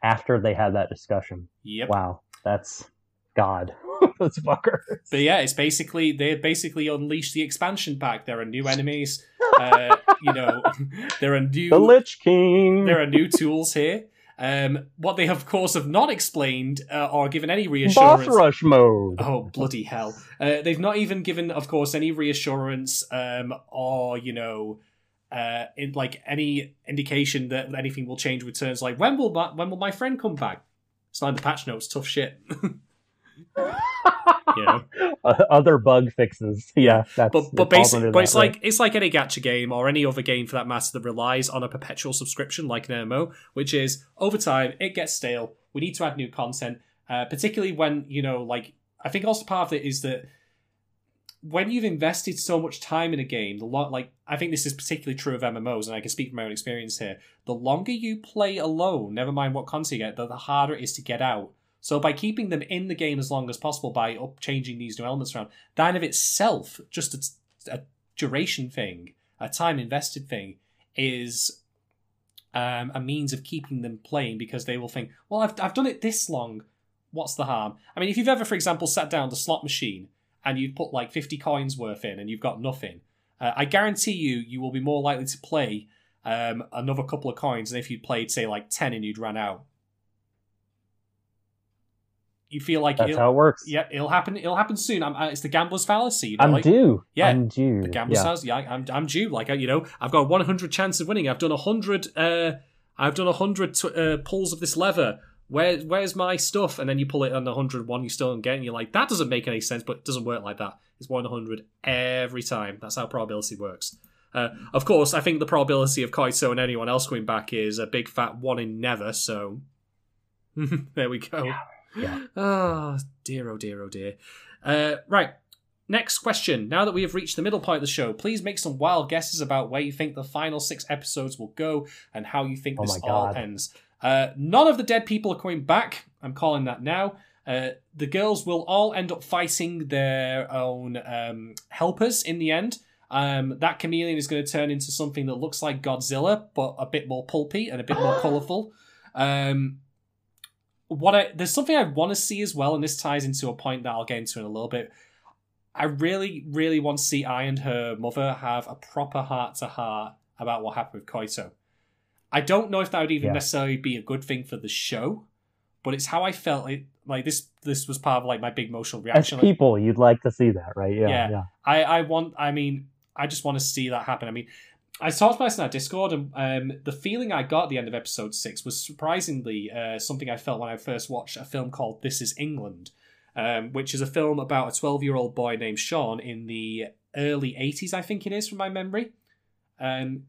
after they had that discussion. Yep. Wow, that's God. [LAUGHS] Those fuckers. But yeah, it's basically they basically unleash the expansion pack. There are new enemies. [LAUGHS] Uh, you know, [LAUGHS] there are new The Lich King. there are new tools here. Um, what they of course have not explained uh, or given any Boss reassurance. rush mode. Oh bloody hell! Uh, they've not even given, of course, any reassurance um, or you know, uh, in, like any indication that anything will change with turns. Like when will my, when will my friend come back? It's not in the patch notes. Tough shit. [LAUGHS] [LAUGHS] you know. Other bug fixes. [LAUGHS] Yeah, that's but but basically, but that, it's right? like it's like any gacha game or any other game for that matter that relies on a perpetual subscription, like an MMO, which is over time it gets stale. We need to add new content, uh, particularly when you know, like I think also part of it is that when you've invested so much time in a game, the lot like I think this is particularly true of MMOs, and I can speak from my own experience here. The longer you play alone, never mind what content you get, the, the harder it is to get out. So by keeping them in the game as long as possible, by up changing these new elements around, that in of itself, just a, a duration thing, a time invested thing, is um, a means of keeping them playing because they will think, well, I've, I've done it this long. What's the harm? I mean, if you've ever, for example, sat down the slot machine and you've put like 50 coins worth in and you've got nothing, uh, I guarantee you, you will be more likely to play um, another couple of coins than if you'd played, say, like 10 and you'd run out. You feel like that's how it works. yeah, it'll happen. It'll happen soon. I'm, uh, it's the gambler's fallacy. You know, I'm like, due. Yeah, I'm due. the gambler's yeah. fallacy. Yeah, I'm, I'm due. Like you know, I've got a 100 chance of winning. I've done 100. Uh, I've done 100 t- uh, pulls of this lever. Where, where's my stuff? And then you pull it on the 101 you still don't get, and you're like, that doesn't make any sense, but it doesn't work like that. It's 100 every time. That's how probability works. Uh, of course, I think the probability of Koito and anyone else coming back is a big fat one in never, so [LAUGHS] there we go. Yeah. Oh, dear, oh dear, oh dear. Uh, right. Next question. Now that we have reached the middle point of the show, please make some wild guesses about where you think the final six episodes will go and how you think Oh this all ends. Uh, none of the dead people are coming back. I'm calling that now. Uh, the girls will all end up fighting their own um, helpers in the end. Um, that chameleon is going to turn into something that looks like Godzilla, but a bit more pulpy and a bit more [GASPS] colourful. Um, what I there's something I want to see as well, and this ties into a point that I'll get into in a little bit. I really, really want to see Ai and her mother have a proper heart to heart about what happened with Koito. I don't know if that would even Yeah. necessarily be a good thing for the show, but it's how I felt. It, like this, this was part of like my big emotional As reaction. Like, people, you'd like to see that, right? Yeah, Yeah. yeah. I, I want. I mean, I just want to see that happen. I mean, I talked about this in our Discord, and um, the feeling I got at the end of episode six was surprisingly uh, something I felt when I first watched a film called This Is England, um, which is a film about a twelve-year-old boy named Sean in the early '80s, I think it is, from my memory. Um,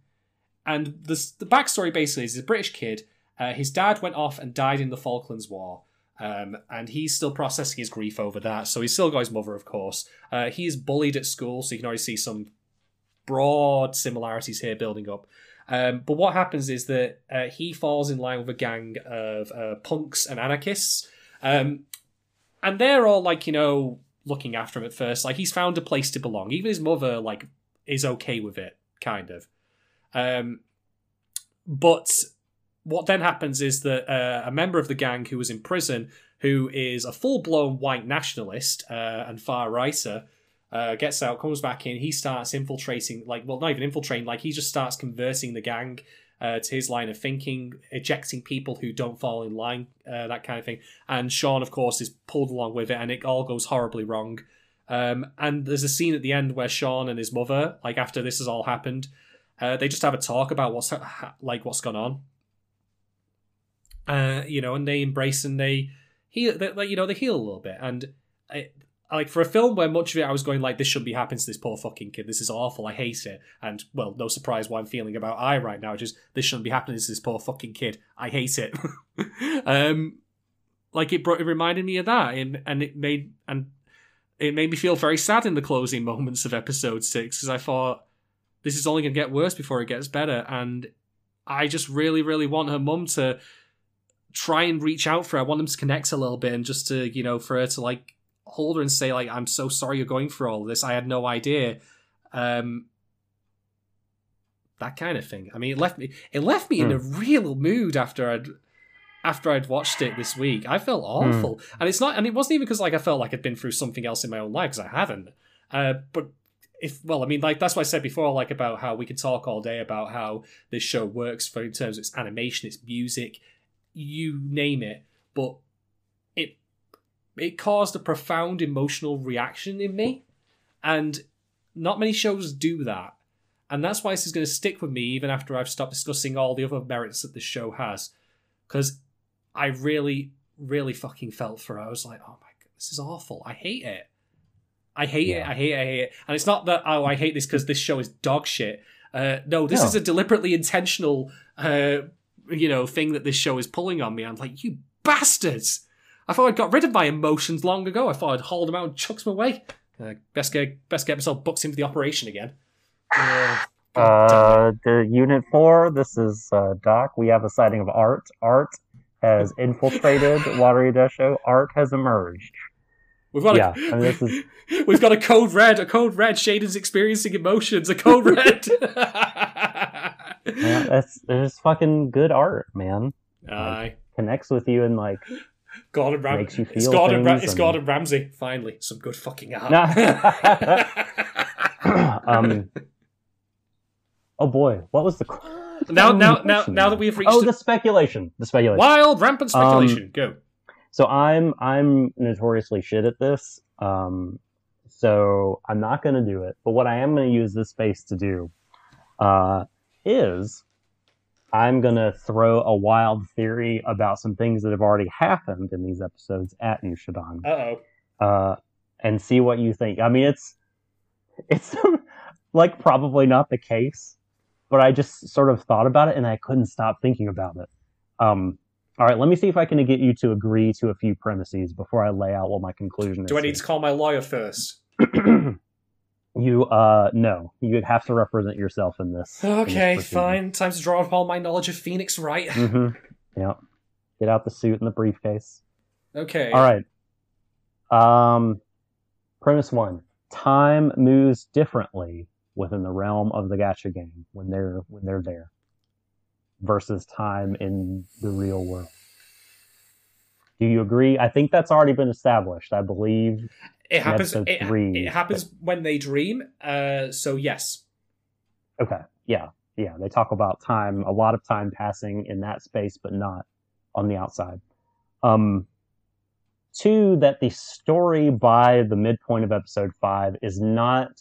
and the the backstory basically is a British kid. Uh, his dad went off and died in the Falklands War. Um, and he's still processing his grief over that. So he's still got his mother, of course. Uh, he is bullied at school, so you can already see some broad similarities here building up. Um, but what happens is that uh, he falls in line with a gang of uh, punks and anarchists. Um, and they're all like, you know, looking after him at first. Like he's found a place to belong. Even his mother, like, is okay with it, kind of. Um, but what then happens is that uh, a member of the gang who was in prison, who is a full blown white nationalist uh, and far righter, uh, gets out, comes back in. He starts infiltrating, like, well, not even infiltrating, like, he just starts converting the gang uh, to his line of thinking, ejecting people who don't fall in line, uh, that kind of thing. And Sean, of course, is pulled along with it, and it all goes horribly wrong. Um, and there's a scene at the end where Sean and his mother, like after this has all happened, uh, they just have a talk about what's like what's gone on. Uh, you know, and they embrace and they heal. They, you know, they heal a little bit. And like for a film where much of it I was going like, this shouldn't be happening to this poor fucking kid. This is awful. I hate it. And well, no surprise why I'm feeling about Ai right now. Just this shouldn't be happening to this poor fucking kid. I hate it. [LAUGHS] um, like it brought, it reminded me of that, and and it made and it made me feel very sad in the closing moments of episode six because I thought this is only going to get worse before it gets better. And I just really, really want her mum to try and reach out for her. I want them to connect a little bit and just to, you know, for her to like hold her and say, like, I'm so sorry you're going through all this. I had no idea. Um, that kind of thing. I mean, it left me. It left me mm. in a hmm. real mood after I'd after I'd watched it this week. I felt hmm. awful, mm. and it's not. And it wasn't even because like I felt like I'd been through something else in my own life because I haven't. Uh, but if well, I mean, like that's what I said before, like about how we could talk all day about how this show works for in terms of its animation, its music, you name it, but it caused a profound emotional reaction in me, and not many shows do that, and that's why this is going to stick with me even after I've stopped discussing all the other merits that the show has, because I really, really fucking felt for her. I was like, oh my god, this is awful. I hate it. I hate yeah. it. I hate it. I hate it. And it's not that oh I hate this because this show is dog shit. Uh, no, this no. is a deliberately intentional, uh, you know, thing that this show is pulling on me. I'm like, you bastards! I thought I'd got rid of my emotions long ago. I thought I'd hauled them out and chucked them away. Uh, best get best get myself booked into the operation again. Uh, the unit four. This is uh, Doc. We have a sighting of Art. Art has [LAUGHS] infiltrated Watery Show. Art has emerged. We've got yeah, a, I mean, is... [LAUGHS] we've got a code red, a code red. Shaden's experiencing emotions. A code [LAUGHS] red. yeah, that's there's fucking good art, man. Aye, like, connects with you and like Gordon Ramsay. Makes you feel it's Gordon, Ra- it's and... Gordon Ramsay. Finally, some good fucking art. [LAUGHS] um. Oh boy, what was the? Now, now, now, now that we've reached. Oh, the speculation. The speculation. Wild, rampant speculation. Um, Go. So I'm I'm notoriously shit at this. Um, so I'm not going to do it. But what I am going to use this space to do uh, is I'm going to throw a wild theory about some things that have already happened in these episodes at you, Shadon. Uh-oh. Uh And see what you think. I mean, it's it's [LAUGHS] like probably not the case, but I just sort of thought about it and I couldn't stop thinking about it. Um, all right, let me see if I can get you to agree to a few premises before I lay out what my conclusion is. Do I need to call my lawyer first? [CLEARS THROAT] you, uh, no. You'd have to represent yourself in this. Okay, in this fine. Time to draw upon my knowledge of Phoenix Wright. mm-hmm. Yeah. Get out the suit and the briefcase. Okay. All right. Um, premise one: time moves differently within the realm of the gacha game when they're when they're there versus time in the real world. Do you agree? I think that's already been established. I believe it happens. It, it, happens when they dream. Uh, so yes. Okay. Yeah. Yeah. They talk about time, a lot of time passing in that space, but not on the outside. Um, two, that the story by the midpoint of episode five is not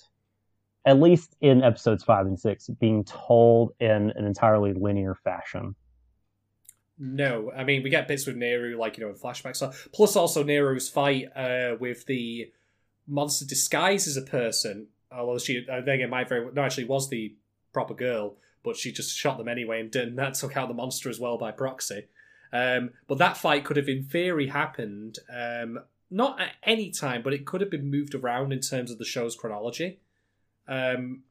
at least in episodes five and six, being told in an entirely linear fashion. No, I mean we get bits with Neru, like you know, in flashbacks. Plus, also Neru's fight uh, with the monster disguised as a person. Although she, I think it might very no, actually was the proper girl, but she just shot them anyway, and, and [LAUGHS] that took out the monster as well by proxy. Um, but that fight could have, in theory, happened um, not at any time, but it could have been moved around in terms of the show's chronology. Um,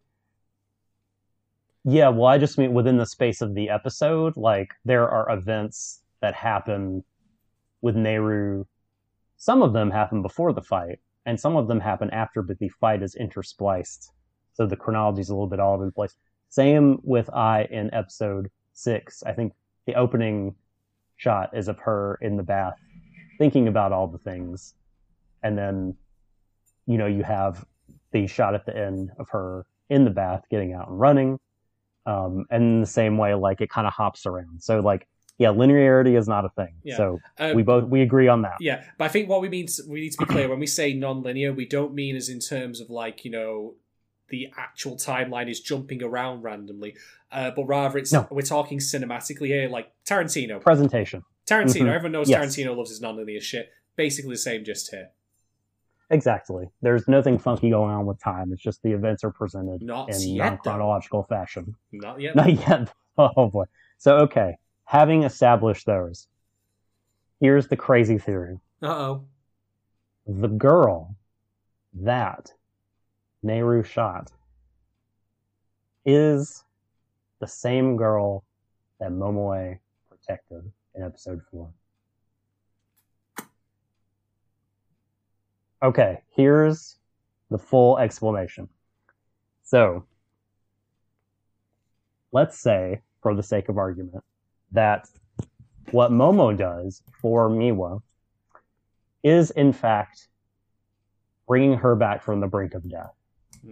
yeah, well, I just mean within the space of the episode, like there are events that happen with Neru. Some of them happen before the fight, and some of them happen after, but the fight is interspliced. So the chronology is a little bit all over the place. Same with Ai in episode six. I think the opening shot is of her in the bath. thinking about all the things, and then you know you have the shot at the end of her in the bath getting out and running, um, and in the same way like it kind of hops around. So like yeah, linearity is not a thing. Yeah. So Um, we both we agree on that. Yeah, but I think what we mean we need to be clear when we say non-linear, we don't mean as in terms of like you know the actual timeline is jumping around randomly, uh, but rather it's No. we're talking cinematically here, like Tarantino. Presentation. Tarantino, Mhm. everyone knows Yes. Tarantino loves his non-linear shit. Basically the same, just here. Exactly. There's nothing funky going on with time. It's just the events are presented Not in yet, non-chronological fashion. Not yet. Not yet. [LAUGHS] Oh boy. So okay, having established those, here's the crazy theory: Uh oh. the girl that Neru shot is the same girl that Momoe protected in episode four. Okay, here's the full explanation. So, let's say, for the sake of argument, that what Momo does for Miwa is, in fact, bringing her back from the brink of death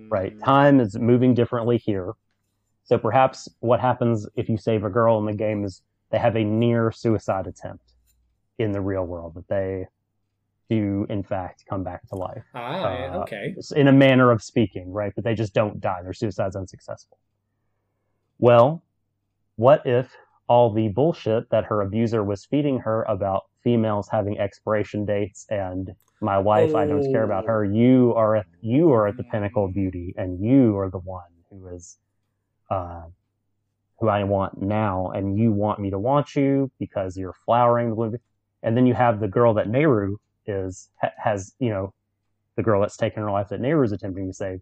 right? Mm. Time is moving differently here. So perhaps what happens if you save a girl in the game is they have a near suicide attempt in the real world, that they do, in fact, come back to life. Ah, Uh, okay. In a manner of speaking, right? But they just don't die. Their suicide's unsuccessful. Well, what if all the bullshit that her abuser was feeding her about females having expiration dates and my wife, I don't care about her. You are at you are at the pinnacle of beauty, and you are the one who is, uh, who I want now, and you want me to want you because you're flowering the bloom. And then you have the girl that Neru is has, you know, the girl that's taken her life that Neru is attempting to save,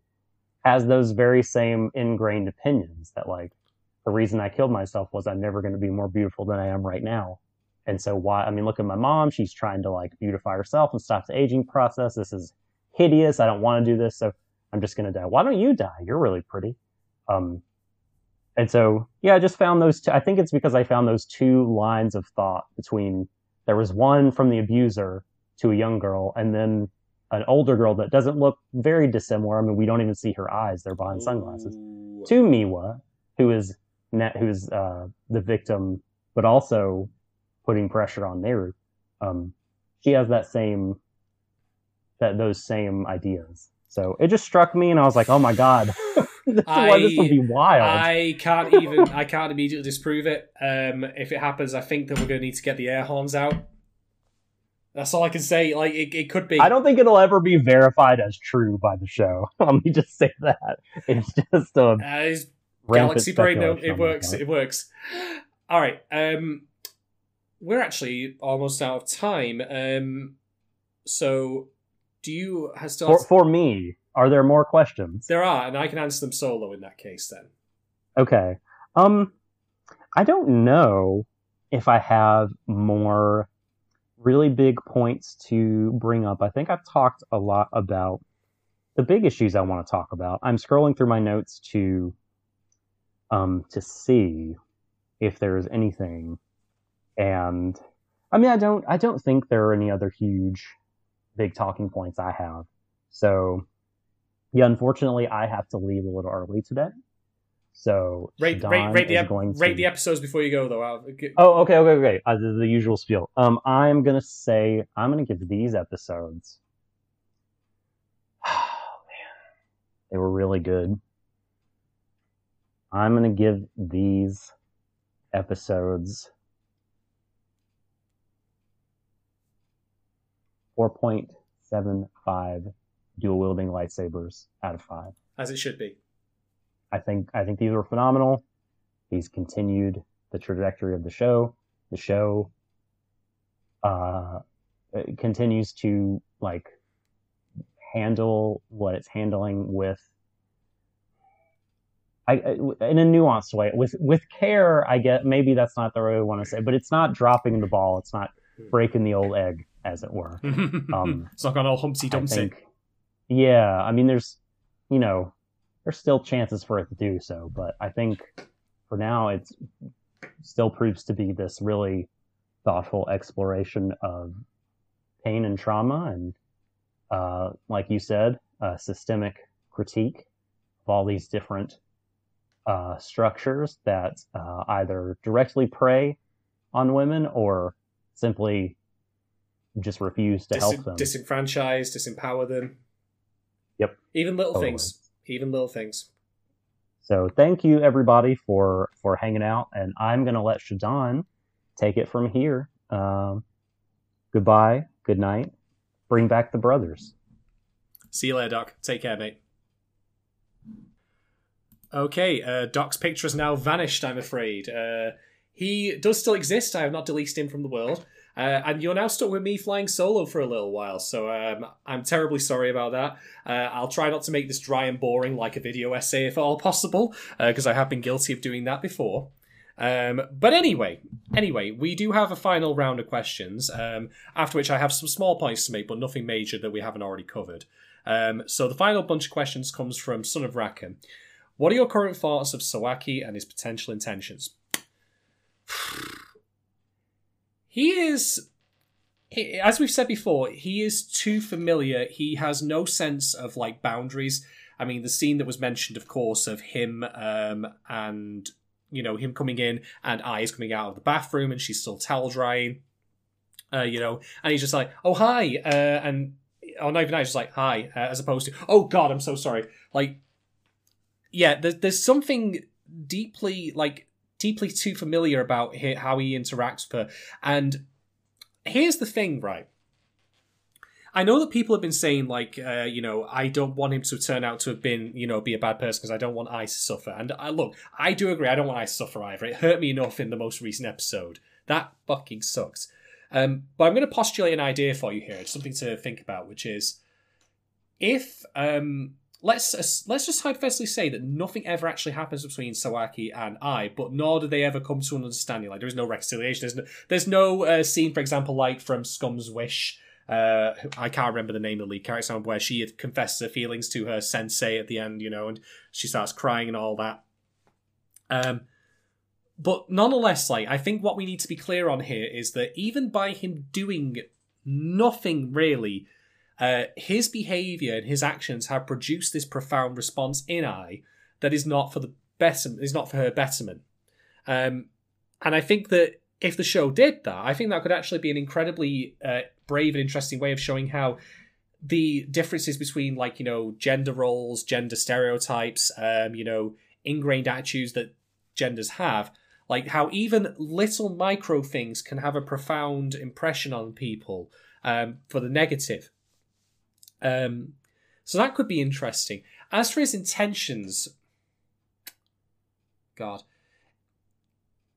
has those very same ingrained opinions that like the reason I killed myself was I'm never going to be more beautiful than I am right now. And so why, I mean, look at my mom. She's trying to like beautify herself and stop the aging process. This is hideous. I don't want to do this. So I'm just going to die. Why don't you die? You're really pretty. Um, and so, yeah, I just found those two. I think it's because I found those two lines of thought between there was one from the abuser to a young girl and then an older girl that doesn't look very dissimilar. I mean, we don't even see her eyes. They're behind sunglasses Ooh. to Miwa, who is net, who's uh, the victim, but also putting pressure on Neru. Um, she has that same that those same ideas. So it just struck me, and I was like, "Oh my god, [LAUGHS] this, I- this would be wild." I can't even. I can't immediately disprove it. Um, if it happens, I think that we're going to need to get the air horns out. That's all I can say. Like it, it could be. I don't think it'll ever be verified as true by the show. [LAUGHS] Let me just say that it's just a Uh, it's Galaxy Brain. No, it works. It works. All right. Um, we're actually almost out of time. Um, so do you have still? For, for me, are there more questions? there are, and I can answer them solo in that case. Then. Okay. Um, I don't know if I have more really big points to bring up. I think I've talked a lot about the big issues I want to talk about. I'm scrolling through my notes to um to see if there's anything and I mean I don't I don't think there are any other huge big talking points I have. So yeah, unfortunately I have to leave a little early today. So Rate, Don rate, rate the ep- going to... rate the episodes before you go though. I'll, Oh, okay, okay, okay. Uh, the, the usual spiel. Um, I'm gonna say I'm gonna give these episodes. [SIGHS] Oh man, they were really good. I'm gonna give these episodes four point seven five dual wielding lightsabers out of five. as it should be. I think I think these were phenomenal. He's continued the trajectory of the show. The show uh, continues to like handle what it's handling with Ai, in a nuanced way with with care. I get maybe that's not the way I want to say, but it's not dropping the ball. It's not breaking the old egg, as it were. [LAUGHS] Um, it's not gone all Humpty Dumpty. yeah, I mean, there's, you know, there's still chances for it to do so, but I think for now it still proves to be this really thoughtful exploration of pain and trauma, and uh, like you said, a systemic critique of all these different uh, structures that uh, either directly prey on women or simply just refuse to Dis- help them. disenfranchise, disempower them. Yep. Even little Totally. things. Even little things. So thank you everybody for for hanging out, and I'm gonna let Shadon take it from here. Um, goodbye, good night. Bring back the brothers. See you later, Doc. Take care, mate. Okay, uh, Doc's picture has now vanished, I'm afraid. Uh, he does still exist. I have not deleted him from the world. Uh, and you're now stuck with me flying solo for a little while, so um, I'm terribly sorry about that. Uh, I'll try not to make this dry and boring like a video essay if at all possible, because I have been guilty of doing that before. Um, but anyway, anyway, we do have a final round of questions, um, after which I have some small points to make, but nothing major that we haven't already covered. Um, so the final bunch of questions comes from Son of Raka. What are your current thoughts of Sawaki and his potential intentions? He is, he, as we've said before, he is too familiar. He has no sense of like boundaries. I mean, the scene that was mentioned, of course, of him um, and you know him coming in and Ai's coming out of the bathroom and she's still towel drying. Uh, you know, and he's just like, "Oh hi," uh, and oh, not even I, just like hi, uh, as opposed to, "Oh God, I'm so sorry." Like, yeah, there's there's something deeply like deeply too familiar about how he interacts with her. And here's the thing, right? I know that people have been saying like, uh, you know, I don't want him to turn out to have been, you know, be a bad person because I don't want Ice to suffer. And I look, I do agree. I don't want Ice to suffer either. It hurt me enough in the most recent episode. That fucking sucks. Um, but I'm going to postulate an idea for you here. It's something to think about, which is if um, let's let's just hypothetically say that nothing ever actually happens between Sawaki and Ai, but nor do they ever come to an understanding. Like there is no reconciliation. There's no, there's no uh, scene, for example, like from Scum's Wish. Uh, I can't remember the name of the lead character, where she confesses her feelings to her sensei at the end, you know, and she starts crying and all that. Um, but nonetheless, like I think what we need to be clear on here is that even by him doing nothing really, uh, his behavior and his actions have produced this profound response in Ai that is not for the betterment, is not for her betterment. Um, and I think that if the show did that, I think that could actually be an incredibly uh, brave and interesting way of showing how the differences between like you know gender roles, gender stereotypes, um, you know ingrained attitudes that genders have, like how even little micro things can have a profound impression on people um, for the negative. Um, so that could be interesting. As for his intentions, God,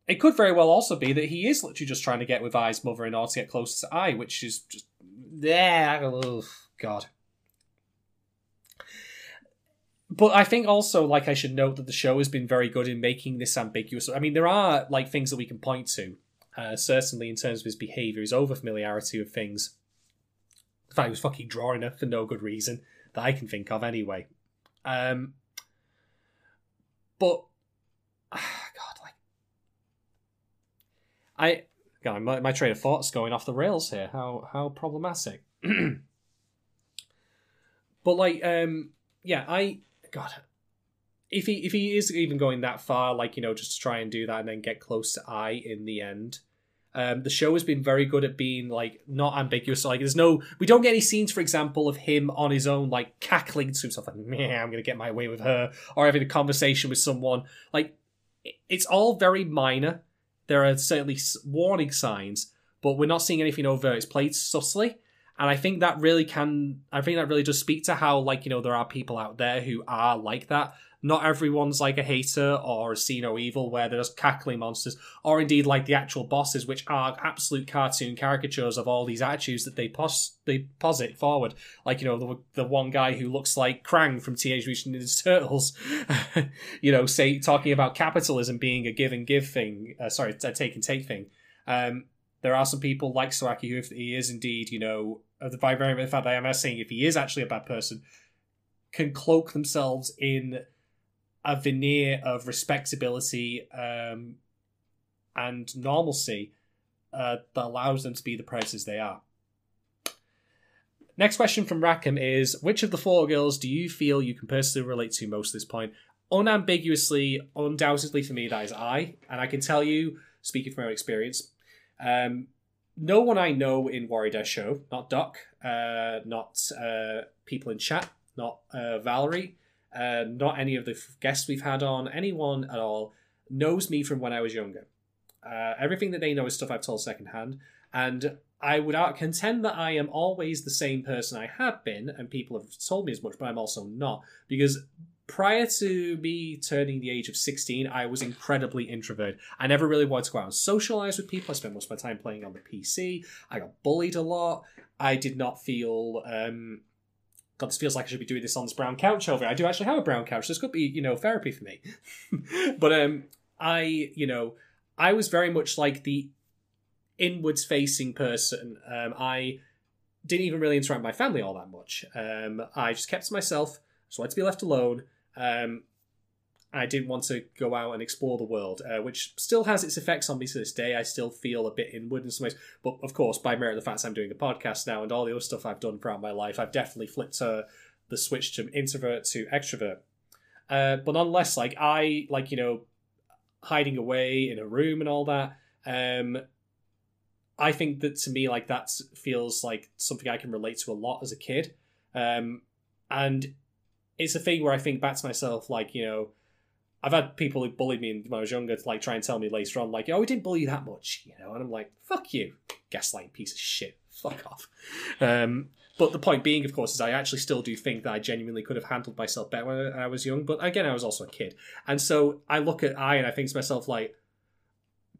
it could very well also be that he is literally just trying to get with Ai's mother in order to get closer to Ai, which is just yeah, oh, God. But I think also, like, I should note that the show has been very good in making this ambiguous. I mean, there are like things that we can point to, uh, certainly in terms of his behavior, his over familiarity with things. The fact he was fucking drawing her for no good reason that I can think of, anyway. Um, but [SIGHS] God, like, I God, my, my train of thought's going off the rails here. How how problematic. [CLEARS THROAT] but like, um, yeah, I God, if he if he is even going that far, like you know, just to try and do that and then get close to Ai in the end. Um, the show has been very good at being like not ambiguous. Like, there's no, we don't get any scenes, for example, of him on his own, like cackling to himself, like, "Man, I'm gonna get my way with her," or having a conversation with someone. Like, it's all very minor. There are certainly warning signs, but we're not seeing anything overt. It's played subtly, and I think that really can. I think that really does speak to how, like, you know, there are people out there who are like that. Not everyone's like a hater or a see no evil, where they're just cackling monsters, or indeed like the actual bosses, which are absolute cartoon caricatures of all these attitudes that they pos- they posit forward. Like you know the the one guy who looks like Krang from Teenage Mutant Ninja Turtles, [LAUGHS] you know, say talking about capitalism being a give and give thing. Uh, sorry, a take and take thing. Um, there are some people like Sawaki who, if he is indeed, you know, by very the fact I am saying if he is actually a bad person, can cloak themselves in a veneer of respectability um, and normalcy uh, that allows them to be the prices they are. Next question from Rackham is Which of the four girls do you feel you can personally relate to most at this point? Unambiguously, undoubtedly for me, that is Ai. And I can tell you, speaking from my own experience, um, no one I know in Warrior Show, not Doc, uh, not uh, people in chat, not uh, Valerie, uh, not any of the guests we've had on, anyone at all, knows me from when I was younger. Uh, everything that they know is stuff I've told secondhand. And I would contend that I am always the same person I have been, and people have told me as much, but I'm also not. Because prior to me turning the age of 16, I was incredibly introverted. I never really wanted to go out and socialize with people. I spent most of my time playing on the PC. I got bullied a lot. I did not feel. Um, God, this feels like I should be doing this on this brown couch over. here. I do actually have a brown couch. This could be, you know, therapy for me. [LAUGHS] but um, I, you know, I was very much like the inwards facing person. Um, I didn't even really interact with my family all that much. Um, I just kept to myself, I had to be left alone. Um, I didn't want to go out and explore the world, uh, which still has its effects on me to this day. I still feel a bit inward in some ways, but of course, by merit of the fact I'm doing a podcast now and all the other stuff I've done throughout my life, I've definitely flipped the switch to introvert to extrovert. Uh, but nonetheless, like I like you know, hiding away in a room and all that. Um, I think that to me, like that feels like something I can relate to a lot as a kid, um, and it's a thing where I think back to myself, like you know, I've had people who bullied me when I was younger to like try and tell me later on, like, "Oh, we didn't bully you that much," you know, and I'm like, "Fuck you, gaslighting piece of shit, fuck off." Um, but the point being, of course, is I actually still do think that I genuinely could have handled myself better when I was young. But again, Ai was also a kid, and so I look at I and I think to myself like,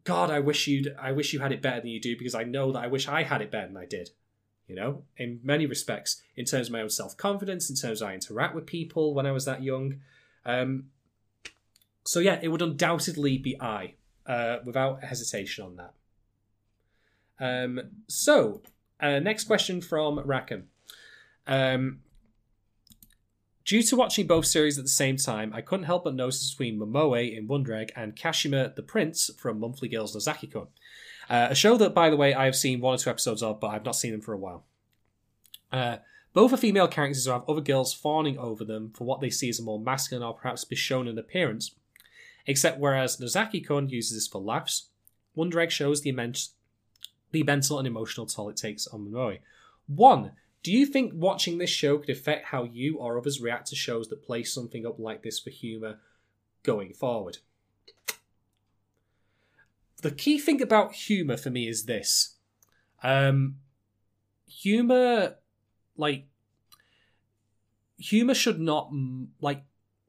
God, I wish you'd, I wish you had it better than you do because I know that I wish I had it better than I did. You know, in many respects, in terms of my own self confidence, in terms of I interact with people when I was that young. Um, so yeah, it would undoubtedly be Ai, uh, without hesitation on that. Um, so, uh, next question from Rackham. Um, Due to watching both series at the same time, I couldn't help but notice between Momoe in Wonder Egg and Kashima the Prince from Monthly Girls Nozaki-kun. Uh, a show that, by the way, I have seen one or two episodes of, but I've not seen them for a while. Uh, both are female characters who have other girls fawning over them for what they see as a more masculine or perhaps Bishonen appearance. Except whereas Nozaki-kun uses this for laughs, Wonder Egg shows the immense, the mental and emotional toll it takes on Momoe. One, do you think watching this show could affect how you or others react to shows that play something up like this for humour going forward? The key thing about humour for me is this. Um, humour, like, humour should not, like,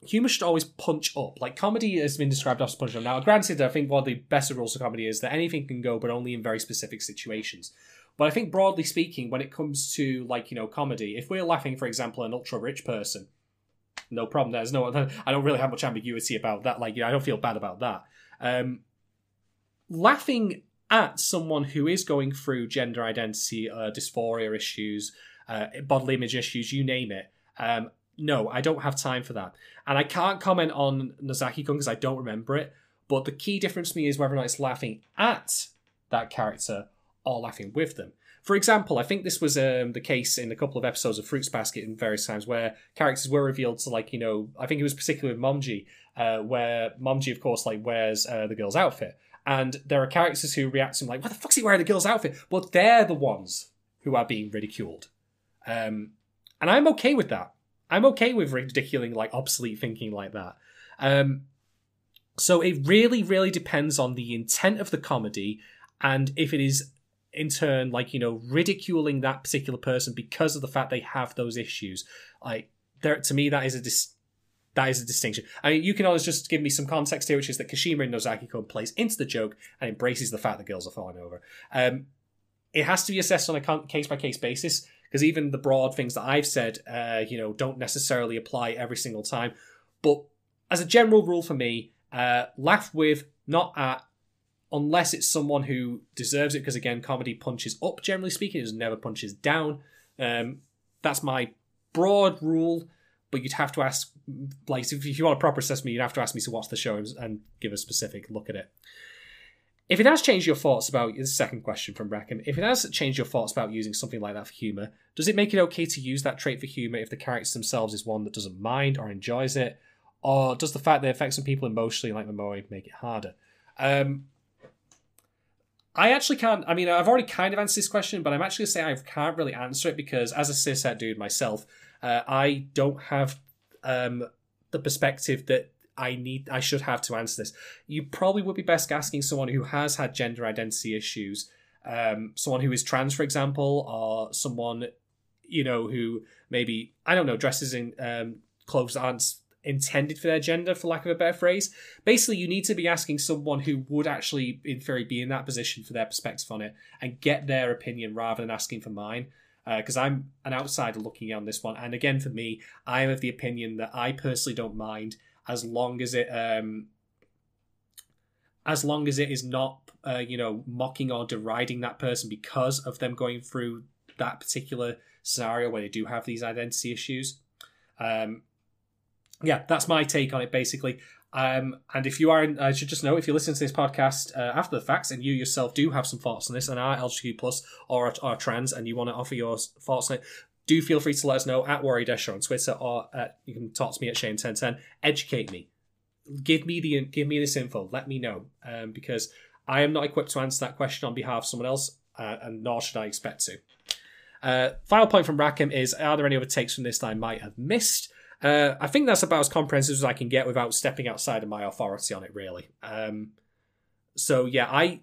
humor should always punch up. Like comedy has been described as punch up. Now, granted, I think one of the best rules of comedy is that anything can go, but only in very specific situations. But I think broadly speaking, when it comes to like you know comedy, if we're laughing, for example, an ultra rich person, no problem. There's no, [LAUGHS] I don't really have much ambiguity about that. Like you know, I don't feel bad about that. Um, laughing at someone who is going through gender identity, uh, dysphoria issues, uh, bodily image issues, you name it. Um, no, I don't have time for that, and I can't comment on Nozaki-kun because I don't remember it. But the key difference to me is whether or not it's laughing at that character or laughing with them. For example, I think this was um, the case in a couple of episodes of Fruits Basket in various times where characters were revealed to like you know I think it was particularly with Momiji, uh, where Momiji of course like wears uh, the girl's outfit, and there are characters who react to him like, "What the fuck's he wearing the girl's outfit?" Well, they're the ones who are being ridiculed, um, and I'm okay with that. I'm okay with ridiculing like obsolete thinking like that. Um, so it really, really depends on the intent of the comedy and if it is in turn like you know ridiculing that particular person because of the fact they have those issues like there to me that is a dis- that is a distinction. I mean you can always just give me some context here which is that kashima in nozaki-kun plays into the joke and embraces the fact that girls are falling over. Um, it has to be assessed on a case by case basis because even the broad things that i've said uh, you know don't necessarily apply every single time. But as a general rule for me uh, laugh with not at unless it's someone who deserves it, because again, comedy punches up, generally speaking, it never punches down. Um, that's my broad rule, but you'd have to ask, like, if you want a proper assessment, you'd have to ask me to watch the show and give a specific look at it. if it has changed your thoughts about the second question from Rackham, if it has changed your thoughts about using something like that for humor, does it make it okay to use that trait for humor if the character themselves is one that doesn't mind or enjoys it, or does the fact that it affects some people emotionally, like Momoe, make it harder? Um, I actually can't. I mean, I've already kind of answered this question, but I'm actually say I can't really answer it because, as a cishet dude myself, uh, I don't have um, the perspective that I need. I should have to answer this. You probably would be best asking someone who has had gender identity issues, um, someone who is trans, for example, or someone you know who maybe I don't know dresses in um, clothes aren't intended for their gender, for lack of a better phrase. Basically, you need to be asking someone who would actually, in theory, be in that position for their perspective on it and get their opinion rather than asking for mine. Because uh, I'm an outsider looking on this one, and again, for me, I am of the opinion that I personally don't mind as long as it, um, as long as it is not, uh, you know, mocking or deriding that person because of them going through that particular scenario where they do have these identity issues. Um, yeah, that's my take on it basically. Um, and if you are, I should just know if you listen to this podcast uh, after the facts and you yourself do have some thoughts on this and are LGBTQ plus or are trans and you want to offer your thoughts on it, do feel free to let us know at Worry Dash on Twitter or at, you can talk to me at Shane1010. Educate me, give me the give me this info. Let me know um, because I am not equipped to answer that question on behalf of someone else, uh, and nor should I expect to. Uh, final point from Rackham is: Are there any other takes from this that I might have missed? Uh, I think that's about as comprehensive as I can get without stepping outside of my authority on it, really. Um, so yeah, I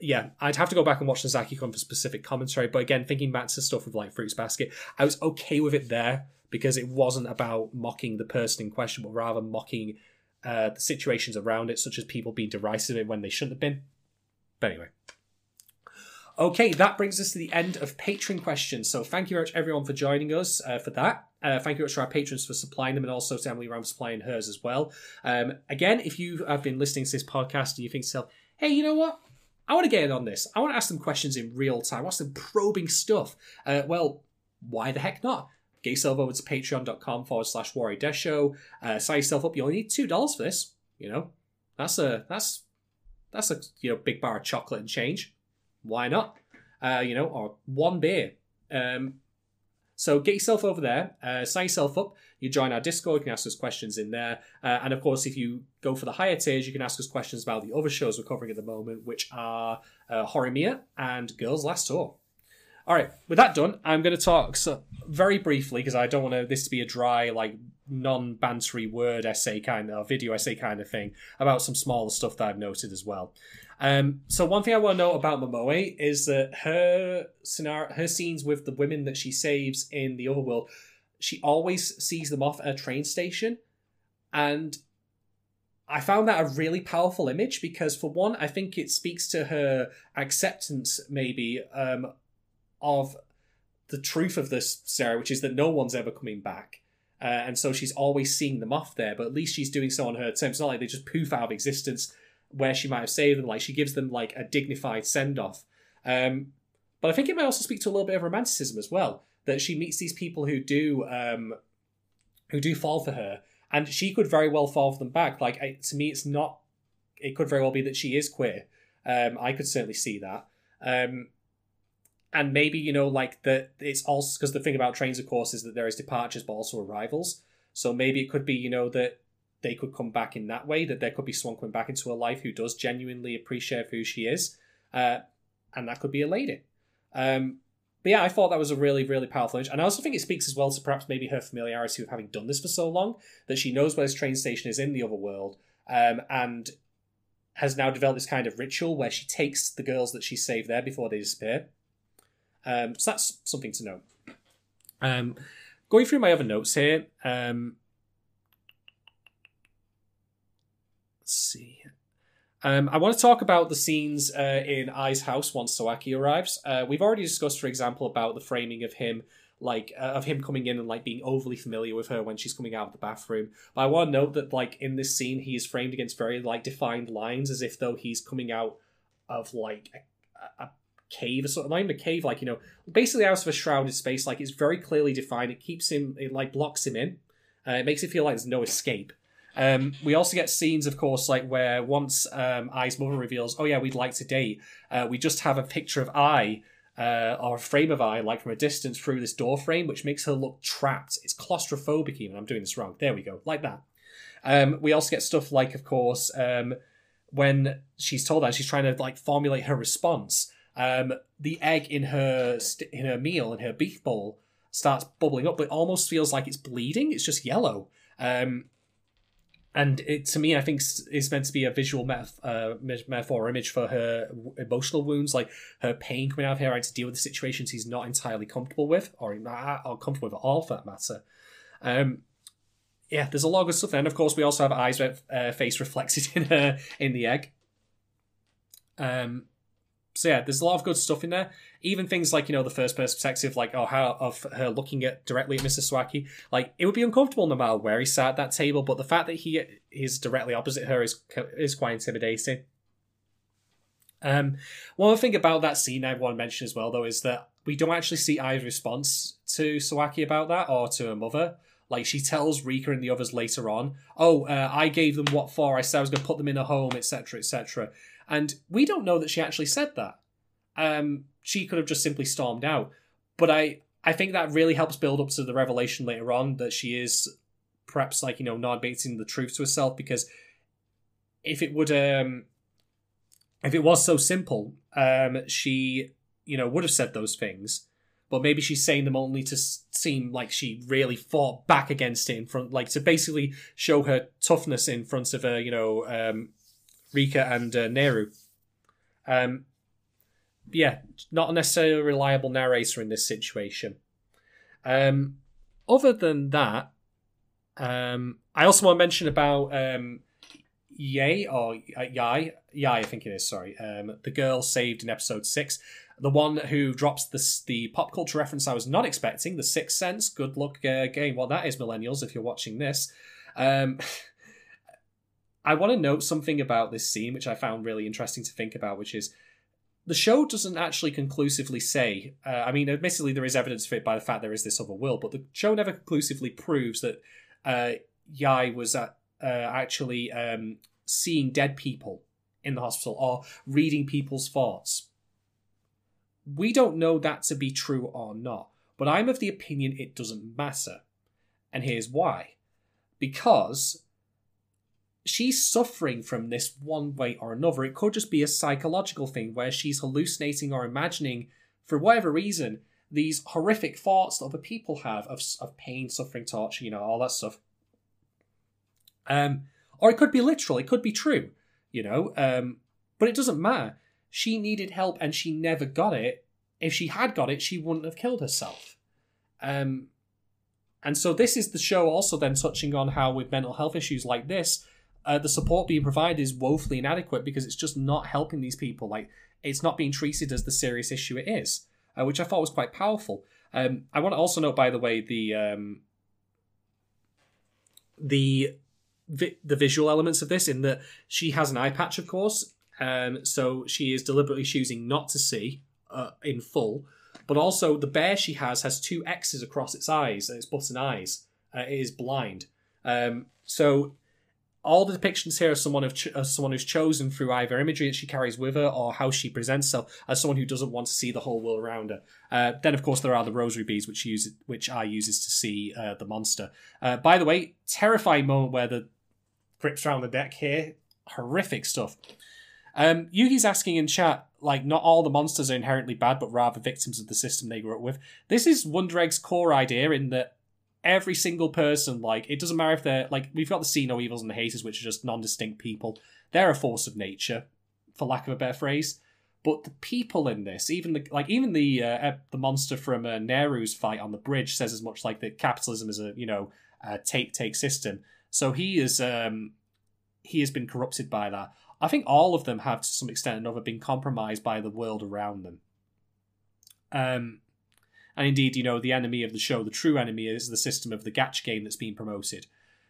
yeah, I'd have to go back and watch the Zaki Kun for specific commentary. But again, thinking back to stuff with like Fruits Basket, I was okay with it there because it wasn't about mocking the person in question, but rather mocking uh, the situations around it, such as people being derisive when they shouldn't have been. But anyway. Okay, that brings us to the end of Patreon questions. So thank you very much, everyone, for joining us uh, for that. Uh, thank you much to our patrons for supplying them and also to Emily Ram supplying hers as well. Um, again, if you have been listening to this podcast and you think to yourself, hey, you know what? I want to get in on this. I want to ask them questions in real time. I want some probing stuff. Uh, well, why the heck not? Get yourself over to patreon.com forward slash Warrior Death Show. Uh, sign yourself up. You only need $2 for this. You know, that's a, that's, that's a, you know, big bar of chocolate and change why not? Uh, you know, or one beer. Um, so get yourself over there, uh, sign yourself up. You join our Discord. You can ask us questions in there, uh, and of course, if you go for the higher tiers, you can ask us questions about the other shows we're covering at the moment, which are uh, Horimiya and Girls Last Tour. All right, with that done, I'm going to talk so very briefly because I don't want this to be a dry, like non-bantery word essay kind of video essay kind of thing about some smaller stuff that I've noted as well. Um, so one thing I want to know about Momoe is that her scenario, her scenes with the women that she saves in the other world, she always sees them off at a train station, and I found that a really powerful image because, for one, I think it speaks to her acceptance, maybe, um, of the truth of this scenario, which is that no one's ever coming back. Uh, and so she's always seeing them off there, but at least she's doing so on her terms. It's not like they just poof out of existence where she might have saved them. Like she gives them like a dignified send off. Um, but I think it may also speak to a little bit of romanticism as well. That she meets these people who do um, who do fall for her, and she could very well fall for them back. Like I, to me, it's not. It could very well be that she is queer. Um, I could certainly see that. Um, and maybe you know, like that. It's also because the thing about trains, of course, is that there is departures but also arrivals. So maybe it could be you know that they could come back in that way, that there could be someone coming back into her life who does genuinely appreciate who she is. Uh, and that could be a lady. Um, but yeah, I thought that was a really, really powerful image. And I also think it speaks as well to perhaps maybe her familiarity with having done this for so long, that she knows where this train station is in the other world, um, and has now developed this kind of ritual where she takes the girls that she saved there before they disappear. Um, so that's something to know. Um, going through my other notes here, um, Let's see. Um, I want to talk about the scenes uh, in Ai's house once Sawaki arrives. Uh, we've already discussed, for example, about the framing of him, like uh, of him coming in and like being overly familiar with her when she's coming out of the bathroom. But I want to note that, like in this scene, he is framed against very like defined lines, as if though he's coming out of like a, a cave or something. Not even a cave, like you know, basically out of a shrouded space. Like it's very clearly defined. It keeps him, it like blocks him in. Uh, it makes it feel like there's no escape. Um, we also get scenes, of course, like where once um, mother reveals, "Oh yeah, we'd like to date," uh, we just have a picture of Ai uh, or a frame of Ai, like from a distance through this door frame, which makes her look trapped. It's claustrophobic. Even I'm doing this wrong. There we go, like that. Um, we also get stuff like, of course, um, when she's told that she's trying to like formulate her response. Um, the egg in her st- in her meal in her beef bowl starts bubbling up, but it almost feels like it's bleeding. It's just yellow. Um, and it to me, I think is meant to be a visual uh, metaphor image for her emotional wounds, like her pain coming out of her, having to deal with the situations he's not entirely comfortable with, or not or comfortable with at all, for that matter. Um, yeah, there's a lot of stuff. And of course, we also have Ai's uh, face reflected [LAUGHS] in her in the egg. Um, so yeah, there's a lot of good stuff in there. Even things like you know the first person perspective, like oh how of her looking at directly at Mr. Sawaki, like it would be uncomfortable no matter where he sat at that table. But the fact that he is directly opposite her is is quite intimidating. Um, one thing about that scene I want to mention as well, though, is that we don't actually see Ai's response to Sawaki about that or to her mother. Like she tells Rika and the others later on, "Oh, uh, I gave them what for? I said I was going to put them in a home, etc., etc." And we don't know that she actually said that. Um, she could have just simply stormed out. But I, I think that really helps build up to the revelation later on that she is perhaps like you know not admitting the truth to herself because if it would um if it was so simple um she you know would have said those things but maybe she's saying them only to seem like she really fought back against it in front, like to basically show her toughness in front of her, you know, um, Rika and uh, Neru. Um, yeah, not necessarily a reliable narrator in this situation. Um, other than that, um, I also want to mention about um, Yay or uh, Yai, Yai, I think it is. Sorry, um, the girl saved in episode six the one who drops the the pop culture reference I was not expecting, the Sixth Sense. Good luck uh, game. What that is, millennials, if you're watching this. Um, [LAUGHS] I want to note something about this scene, which I found really interesting to think about, which is the show doesn't actually conclusively say. Uh, I mean, admittedly, there is evidence for it by the fact there is this other world, but the show never conclusively proves that uh, Yai was uh, actually um, seeing dead people in the hospital or reading people's thoughts. We don't know that to be true or not, but I'm of the opinion it doesn't matter. And here's why. Because she's suffering from this one way or another. It could just be a psychological thing where she's hallucinating or imagining, for whatever reason, these horrific thoughts that other people have of, of pain, suffering, torture, you know, all that stuff. Um, or it could be literal, it could be true, you know, um, but it doesn't matter. She needed help and she never got it. If she had got it, she wouldn't have killed herself. Um, and so this is the show also then touching on how with mental health issues like this, uh, the support being provided is woefully inadequate because it's just not helping these people. Like it's not being treated as the serious issue it is, uh, which I thought was quite powerful. Um, I want to also note, by the way, the um, the vi- the visual elements of this in that she has an eye patch, of course, um, so she is deliberately choosing not to see uh, in full. But also, the bear she has has two X's across its eyes, its button eyes. Uh, it is blind. Um, so all the depictions here are someone of ch- someone who's chosen through either imagery that she carries with her or how she presents herself as someone who doesn't want to see the whole world around her. Uh, then, of course, there are the rosary beads, which use which Ai uses to see uh, the monster. Uh, by the way, terrifying moment where the grips around the deck here, horrific stuff. Um, Yugi's asking in chat, like, not all the monsters are inherently bad, but rather victims of the system they grew up with. This is Wonder Egg's core idea in that every single person, like, it doesn't matter if they're, like, we've got the see no evils and the haters, which are just non distinct people. They're a force of nature, for lack of a better phrase. But the people in this, even the like, even the uh, the monster from uh, Neru's fight on the bridge says as much like that capitalism is a you know a take take system. So he is um he has been corrupted by that. I think all of them have, to some extent or another, been compromised by the world around them. Um, and indeed, you know, the enemy of the show, the true enemy, is the system of the gacha game that's being promoted.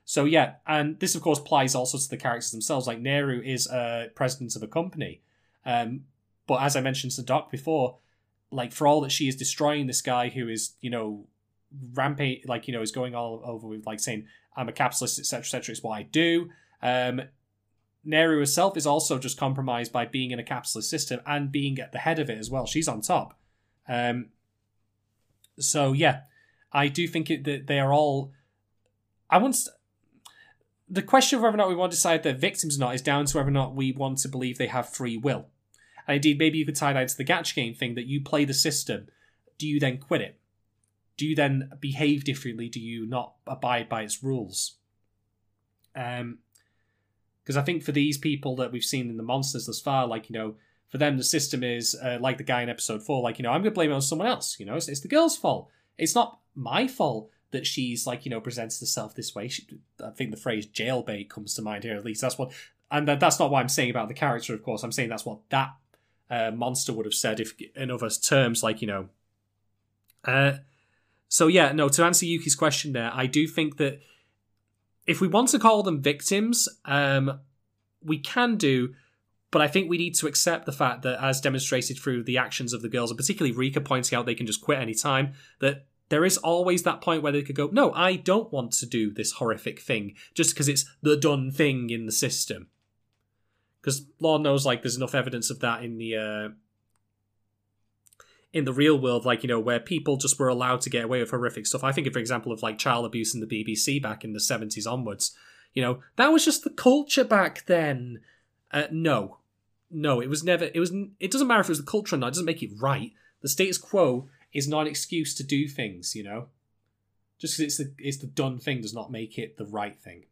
So yeah, and this of course applies also to the characters themselves. Like Neru is a president of a company, um, but as I mentioned to Doc before, like for all that she is destroying this guy who is, you know, rampage, like you know, is going all over with like saying I'm a capitalist, etc., etc. It's what I do. Um, Neru herself is also just compromised by being in a capitalist system and being at the head of it as well. She's on top. Um, so yeah, I do think it, that they are all. I want the question of whether or not we want to decide they're victims or not is down to whether or not we want to believe they have free will. And indeed, maybe you could tie that into the gacha game thing that you play the system. Do you then quit it? Do you then behave differently? Do you not abide by its rules? Um, because I think for these people that we've seen in the monsters thus far, like you know, for them the system is uh, like the guy in episode four, like you know, I'm gonna blame it on someone else. You know, it's, it's the girl's fault. It's not my fault that she's like you know presents herself this way. She, I think the phrase jailbait comes to mind here. At least that's what, and that's not what I'm saying about the character. Of course, I'm saying that's what that uh, monster would have said if in other terms, like you know. Uh, so yeah, no. To answer Yuki's question, there, I do think that if we want to call them victims, um, we can do, but I think we need to accept the fact that, as demonstrated through the actions of the girls, and particularly Rika pointing out they can just quit any time, that there is always that point where they could go, no, I don't want to do this horrific thing just because it's the done thing in the system. Because Lord knows, like, there's enough evidence of that in the uh, in the real world, like, you know, where people just were allowed to get away with horrific stuff. I think, for example, of like child abuse in the BBC back in the 70s onwards. You know, that was just the culture back then. Uh, no. No, it was never, it was, it doesn't matter if it was the culture or not, it doesn't make it right. The status quo is not an excuse to do things, you know? Just because it's the, it's the done thing does not make it the right thing.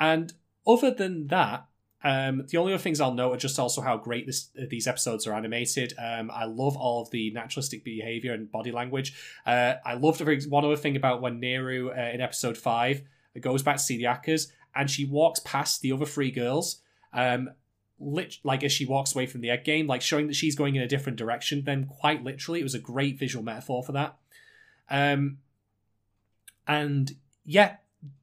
And other than that, um, the only other things I'll note are just also how great this, these episodes are animated. Um, I love all of the naturalistic behavior and body language. Uh, I loved one other thing about when Neru uh, in episode five goes back to see the Akkas and she walks past the other three girls. Um, lit- like as she walks away from the egg game, like showing that she's going in a different direction. Then quite literally, it was a great visual metaphor for that. Um, and yeah,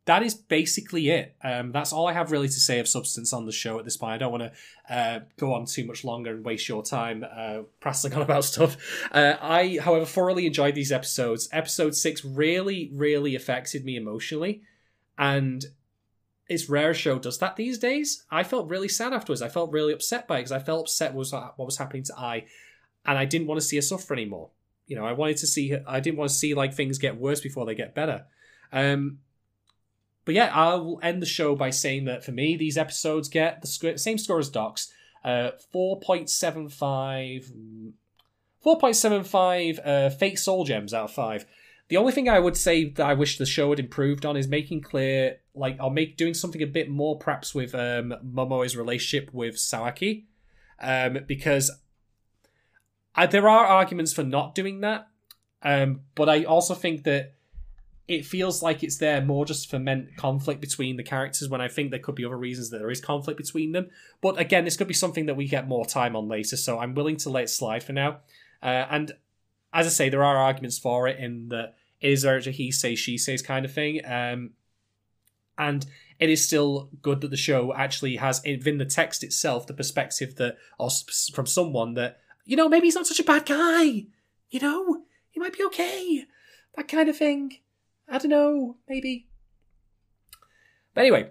that is basically it. Um, that's all I have really to say of substance on the show at this point. I don't want to uh, go on too much longer and waste your time uh, prattling on [LAUGHS] about stuff. Uh, I, however, thoroughly enjoyed these episodes. Episode six really, really affected me emotionally, and it's rare a show does that these days. I felt really sad afterwards. I felt really upset by it because I felt upset was what was happening to Ai, and I didn't want to see her suffer anymore. You know, I wanted to see. I didn't want to see like things get worse before they get better. Um, but yeah, I will end the show by saying that for me, these episodes get the script, same score as Doc's, uh, 4.75, 4.75 uh, fake soul gems out of 5. The only thing I would say that I wish the show had improved on is making clear, like, I'll make doing something a bit more perhaps with um, Momoe's relationship with Sawaki, um, because I, there are arguments for not doing that, um, but I also think that it feels like it's there more just for meant conflict between the characters when I think there could be other reasons that there is conflict between them. But again, this could be something that we get more time on later, so I'm willing to let it slide for now. Uh, and as I say, there are arguments for it in it is very a he says, she says kind of thing. Um, and it is still good that the show actually has, within the text itself, the perspective that, from someone that, you know, maybe he's not such a bad guy. You know, he might be okay. That kind of thing. I don't know, maybe. But anyway,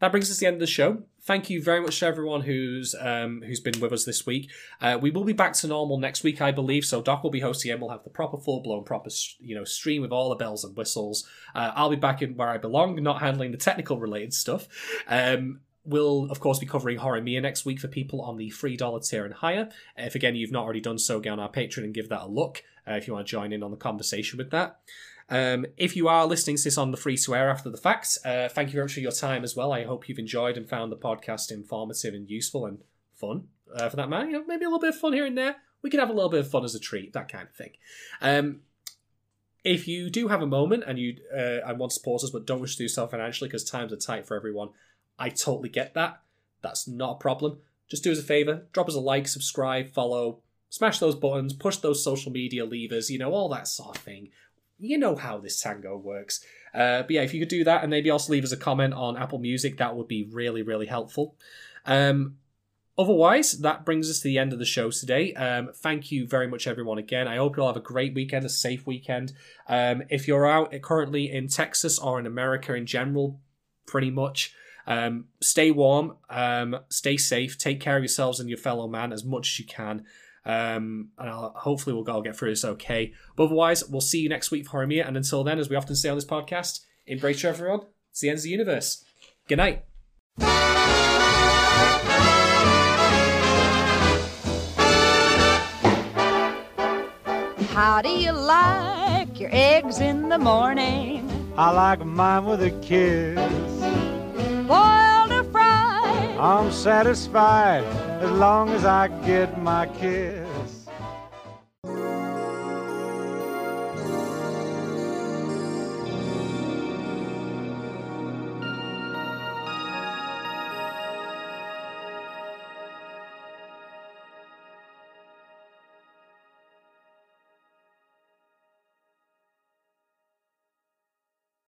that brings us to the end of the show. Thank you very much to everyone who's um, who's been with us this week. Uh, we will be back to normal next week, I believe. So Doc will be hosting, and we'll have the proper, full blown, proper you know stream with all the bells and whistles. Uh, I'll be back in where I belong, not handling the technical related stuff. Um, We'll, of course, be covering Horimiya next week for people on the $3 tier and higher. If, again, you've not already done so, go on our Patreon and give that a look uh, if you want to join in on the conversation with that. Um, if you are listening to this on the free air after the fact, uh, thank you very much for your time as well. I hope you've enjoyed and found the podcast informative and useful and fun uh, for that matter. You know, maybe a little bit of fun here and there. We can have a little bit of fun as a treat, that kind of thing. Um, if you do have a moment and you uh, and want to support us but don't wish to do so financially because times are tight for everyone, I totally get that. That's not a problem. Just do us a favor, drop us a like, subscribe, follow, smash those buttons, push those social media levers, you know, all that sort of thing you know how this tango works. Uh, but yeah, if you could do that and maybe also leave us a comment on Apple Music, that would be really, really helpful. Um, Otherwise, that brings us to the end of the show today. Um, thank you very much, everyone. Again, I hope you'll have a great weekend, a safe weekend. Um, if you're out currently in Texas or in America in general, pretty much, um, stay warm, um, stay safe, take care of yourselves and your fellow man as much as you can. Um, and I'll, hopefully we'll all get through this okay. But otherwise, we'll see you next week for Horror And until then, as we often say on this podcast, embrace your everyone. It's the end of the universe. Good night. How do you like your eggs in the morning? I like mine with a kiss. Boiled or fried? I'm satisfied as long as I get my kiss.